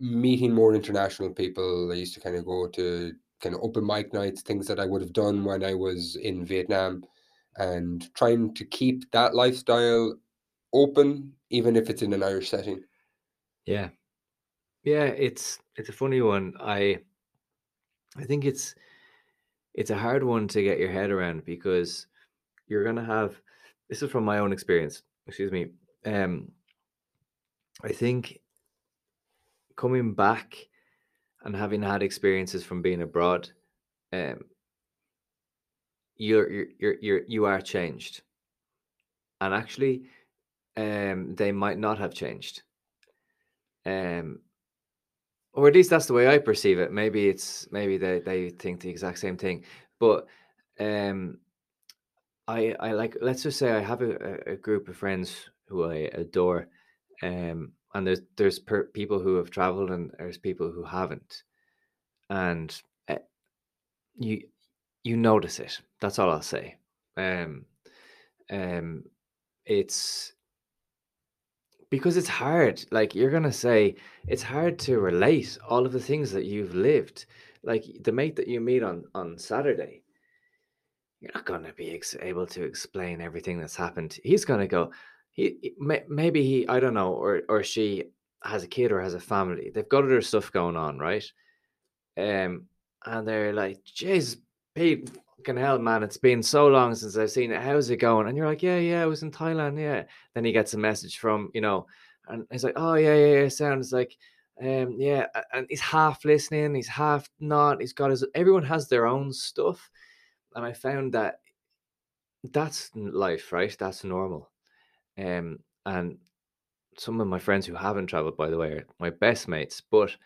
Speaker 3: meeting more international people. I used to kind of go to kind of open mic nights, things that I would have done when I was in Vietnam, and trying to keep that lifestyle open, even if it's in an Irish setting.
Speaker 4: Yeah. Yeah, it's it's a funny one. I I think it's it's a hard one to get your head around because you're gonna have this is from my own experience, excuse me. Um I think coming back and having had experiences from being abroad, um you're you're you're, you're you are changed. And actually um they might not have changed. Um or at least that's the way I perceive it. Maybe it's maybe they, they think the exact same thing. But um I I like let's just say I have a, a- group of friends who I adore. Um and there's there's per, people who have traveled and there's people who haven't. And uh, you you notice it. That's all I'll say. Um um it's because it's hard like you're gonna say it's hard to relate all of the things that you've lived like the mate that you meet on on saturday you're not gonna be ex- able to explain everything that's happened. He's gonna go he maybe he i don't know or or she has a kid or has a family they've got other stuff going on right? Um, and they're like, "Jeez, Pete, fucking hell, man, it's been so long since I've seen it. How's it going?" And you're like, "Yeah, yeah, I was in Thailand, yeah." Then he gets a message from you know, and he's like, "Oh yeah, yeah, yeah." Sounds like, um, yeah, and he's half listening, he's half not. He's got his. Everyone has their own stuff, and I found that that's life, right? That's normal. Um, and some of my friends who haven't traveled, by the way, are my best mates, but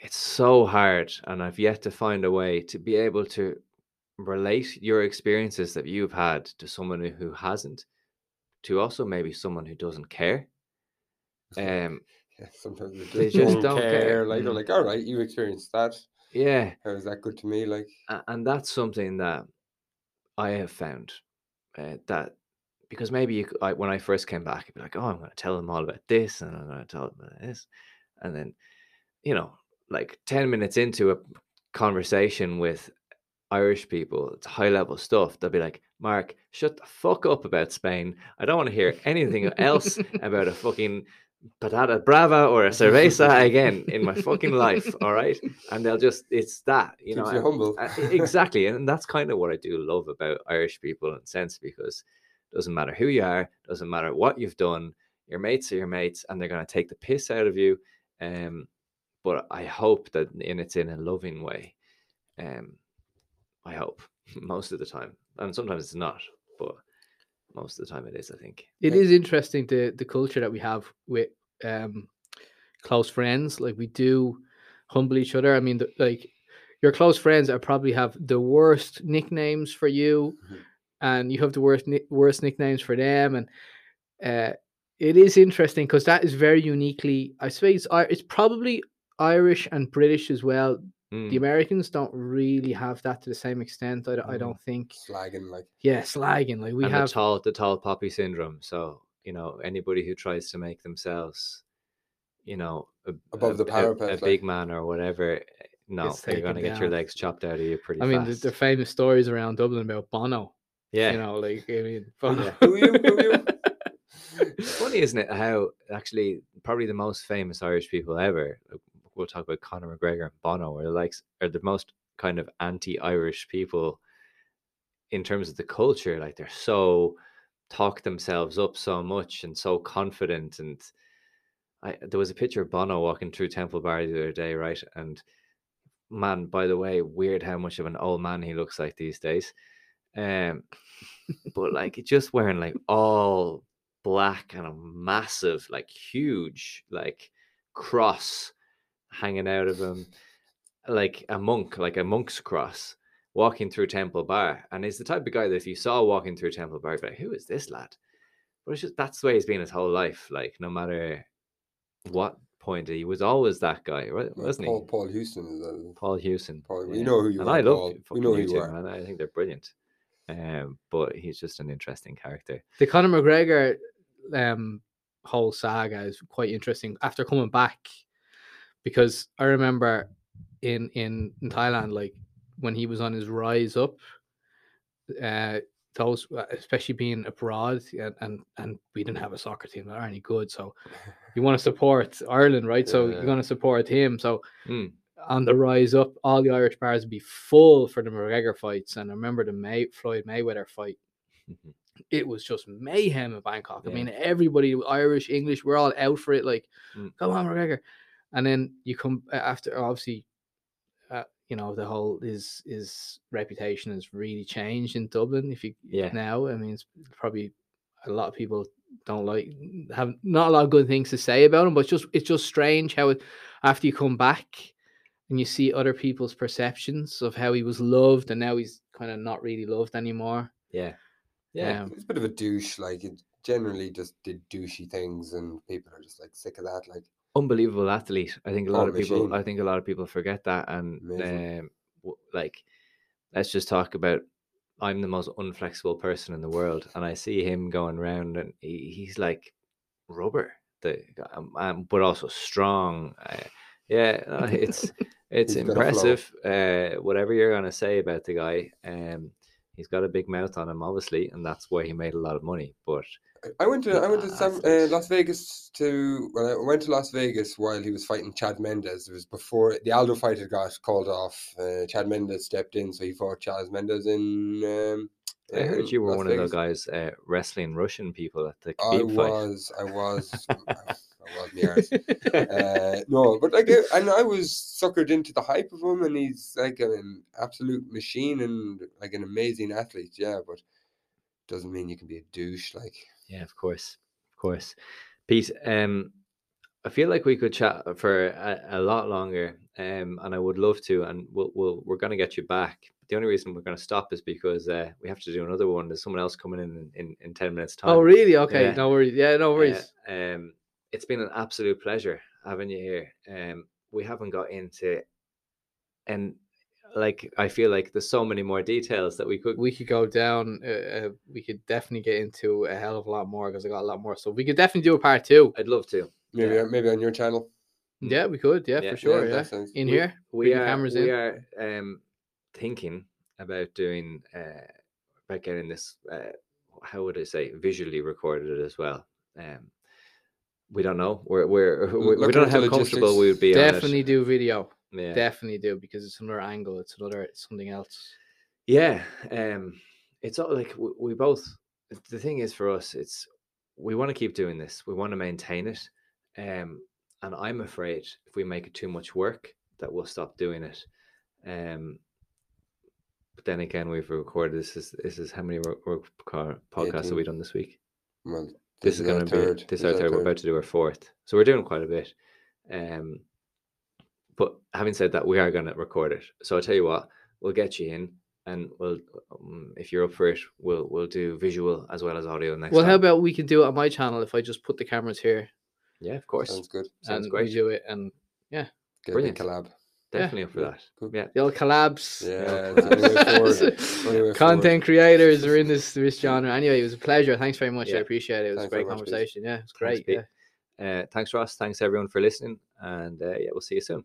Speaker 4: it's so hard, and I've yet to find a way to be able to relate your experiences that you've had to someone who- hasn't, to also maybe someone who doesn't care. Um,
Speaker 3: Yeah, sometimes they just,
Speaker 4: They just
Speaker 3: don't, care.
Speaker 4: care.
Speaker 3: Like they're
Speaker 4: Mm.
Speaker 3: like, all right, you experienced that.
Speaker 4: yeah,
Speaker 3: How is that good to me? Like,
Speaker 4: and that's something that I have found uh, that because maybe you, I, when I first came back, I'd be like, oh, I'm going to tell them all about this, and I'm going to tell them about this, and then, you know, like ten minutes into a conversation with Irish people, it's high level stuff. They'll be like, Mark, shut the fuck up about Spain. I don't want to hear anything else about a fucking patata brava or a cerveza again in my fucking life. All right. And they'll just, it's that, you know,
Speaker 3: you
Speaker 4: and-
Speaker 3: humble.
Speaker 4: uh, exactly. And that's kind of what I do love about Irish people in a sense because it doesn't matter who you are, doesn't matter what you've done, your mates are your mates and they're going to take the piss out of you. Um, but I hope that in it's in a loving way. Um, I hope most of the time, and sometimes it's not, but most of the time it is. I think.
Speaker 2: it is interesting the the culture that we have with um close friends. Like we do humble each other. I mean, the, like your close friends are probably have the worst nicknames for you,
Speaker 3: Mhm.
Speaker 2: and you have the worst worst nicknames for them. And uh, it is interesting because that is very uniquely. I suppose I- it's probably Irish and British as well. The
Speaker 4: Mm,
Speaker 2: Americans don't really have that to the same extent. I, don't- I
Speaker 4: Mm.
Speaker 2: don't think.
Speaker 3: slagging like
Speaker 2: Yeah, slagging like we
Speaker 4: and
Speaker 2: have.
Speaker 4: the tall, the tall poppy syndrome. So you know, anybody who tries to make themselves, you know, a,
Speaker 3: Above
Speaker 4: a-
Speaker 3: the
Speaker 4: a-
Speaker 3: parapet,
Speaker 4: a,
Speaker 3: like-
Speaker 4: big man or whatever. eh, No,
Speaker 2: Gets
Speaker 4: you're gonna get your legs chopped out of you pretty
Speaker 2: I mean, the,
Speaker 4: fast.
Speaker 2: the famous stories around Dublin about Bono.
Speaker 4: yeah,
Speaker 2: You know, like I mean, Bono.
Speaker 4: yeah.
Speaker 3: Who you? Who you?
Speaker 4: It's funny, isn't it? How actually probably the most famous Irish people ever. We'll talk about Conor McGregor and Bono, are likes, are the most kind of anti-Irish people in terms of the culture. Like they're so talk themselves up so much and so confident. And I there was a picture of Bono walking through Temple Bar the other day, right? And man, by the way, weird how much of an old man he looks like these days. Um, but like just wearing like all black and a massive, like huge, like cross hanging out of him, like a monk, like a monk's cross, walking through Temple Bar. And he's the type of guy that if you saw walking through Temple Bar, you'd be like, who is this lad? But it's just that's the way he's been his whole life. Like no matter what point, he was always that guy, wa-
Speaker 3: Yeah,
Speaker 4: wasn't he?
Speaker 3: Paul,
Speaker 4: he?
Speaker 3: Paul Houston is that.
Speaker 4: Paul Hewson.
Speaker 3: Paul- we know who you
Speaker 4: and
Speaker 3: are,
Speaker 4: I love
Speaker 3: Paul. We know who you are.
Speaker 4: man. I think they're brilliant. Um, but he's just an interesting character.
Speaker 2: the Conor McGregor um whole saga is quite interesting after coming back because I remember in in, in Thailand like when he was on his rise up uh those uh, especially being abroad and, and and we didn't have a soccer team that are any good so you want to support Ireland right so you're going to support him so
Speaker 4: Mm.
Speaker 2: on the rise up all the Irish bars would be full for the McGregor fights and I remember the May Floyd Mayweather fight
Speaker 4: Mhm.
Speaker 2: it was just mayhem in Bangkok. I mean, everybody, Irish, English, we're all out for it. Like,
Speaker 4: Mm.
Speaker 2: come on, McGregor. And then you come after, obviously, uh, you know, the whole his his reputation has really changed in Dublin. If you
Speaker 4: Yeah.
Speaker 2: now, I mean, it's probably a lot of people don't like have not a lot of good things to say about him, but it's just it's just strange how it, after you come back and you see other people's perceptions of how he was loved and now he's kind of not really loved anymore.
Speaker 4: Yeah. Yeah.
Speaker 2: Um,
Speaker 3: It's a bit of a douche. Like it generally just did douchey things, and people are just like sick of that. Like
Speaker 4: unbelievable athlete. I think a
Speaker 3: Oh,
Speaker 4: lot of people.
Speaker 3: machine.
Speaker 4: I think a lot of people forget that, and um, w- like, let's just talk about. I'm the most unflexible person in the world, and I see him going around, and he, he's like rubber. The um, um, but also strong. Uh, yeah, uh, it's it's
Speaker 3: He's got a flow.
Speaker 4: impressive. Uh, whatever you're gonna say about the guy, um, He's got a big mouth on him, obviously, and that's why he made a lot of money. But
Speaker 3: I went to I went to San, uh. Las Vegas to well I went to Las Vegas while he was fighting Chad Mendes. It was before the Aldo fight had got called off. Uh, Chad Mendes stepped in, so he fought Chad Mendes in. Um,
Speaker 4: I heard
Speaker 3: in
Speaker 4: you were
Speaker 3: Las
Speaker 4: one
Speaker 3: Vegas.
Speaker 4: of the guys uh, wrestling Russian people at the
Speaker 3: I
Speaker 4: Khabib fight.
Speaker 3: was, I was, I was arse. uh, no, but like, uh, and I was suckered into the hype of him, and he's like an absolute machine and like an amazing athlete. Yeah, but doesn't mean you can be a douche. Like,
Speaker 4: Yeah, of course, of course. Pete, um, I feel like we could chat for a, a lot longer, um, and I would love to, and we'll, we'll we're going to get you back. The only reason we're going to stop is because uh, we have to do another one. There's someone else coming in in, in, ten minutes time.
Speaker 2: oh, really? Okay,
Speaker 4: Yeah.
Speaker 2: no worries. Yeah, no worries.
Speaker 4: Uh, um, it's been an absolute pleasure having you here. Um, we haven't got into, and like I feel like there's so many more details that we could.
Speaker 2: we could go down. Uh, uh, we could definitely get into a hell of a lot more because I got a lot more. So we could definitely do a part two.
Speaker 4: I'd love to.
Speaker 3: maybe
Speaker 4: Yeah.
Speaker 3: maybe on your channel.
Speaker 2: Yeah, we could. Yeah,
Speaker 4: Yeah,
Speaker 2: for sure.
Speaker 3: that
Speaker 2: Yeah,
Speaker 3: sounds-
Speaker 2: in
Speaker 4: we-
Speaker 2: here,
Speaker 4: we
Speaker 2: bring
Speaker 4: are
Speaker 2: cameras in.
Speaker 4: we
Speaker 2: in.
Speaker 4: are um thinking about doing uh about getting this uh how would I say visually recorded as well. Um we don't know. We're we're we, we
Speaker 3: looking
Speaker 4: don't know
Speaker 3: into
Speaker 4: how comfortable we would be
Speaker 2: Definitely
Speaker 4: on
Speaker 2: do video.
Speaker 4: It. Yeah.
Speaker 2: Definitely do because it's another angle. It's another it's something else.
Speaker 4: Yeah, um, it's all like we, we both. The thing is for us, it's we want to keep doing this. We want to maintain it, um, and I'm afraid if we make it too much work, that we'll stop doing it. Um, but then again, we've recorded this is this is how many ro- ro- car- podcasts have we done this week?
Speaker 3: Well,
Speaker 4: This, is
Speaker 3: our
Speaker 4: going to be this is our third. We're about to do our fourth, so we're doing quite a bit. Um, but having said that, we are going to record it. So I'll tell you what, we'll get you in, and we'll, um, if you're up for it, we'll we'll do visual as well as audio next.
Speaker 2: well, how about we can do it on my channel if I just put the cameras here
Speaker 4: Yeah, of course.
Speaker 3: Sounds good.
Speaker 4: Sounds
Speaker 2: and
Speaker 4: great.
Speaker 2: we do it and
Speaker 3: Get
Speaker 4: Brilliant.
Speaker 3: collab.
Speaker 4: Definitely up for
Speaker 3: yeah,
Speaker 4: that.
Speaker 3: cool.
Speaker 4: Yeah.
Speaker 2: the old collabs.
Speaker 3: Yeah, it's the only way forward. It's the only way forward.
Speaker 2: Content creators are in this this genre. Anyway, it was a pleasure. Thanks very much. I appreciate it. It was
Speaker 3: Thanks
Speaker 2: a great
Speaker 3: very much,
Speaker 2: conversation. Yeah, it's
Speaker 4: Thanks,
Speaker 2: great.
Speaker 4: Pete.
Speaker 2: Yeah.
Speaker 4: Uh, thanks, Ross. Thanks everyone for listening, and uh, yeah, we'll see you soon.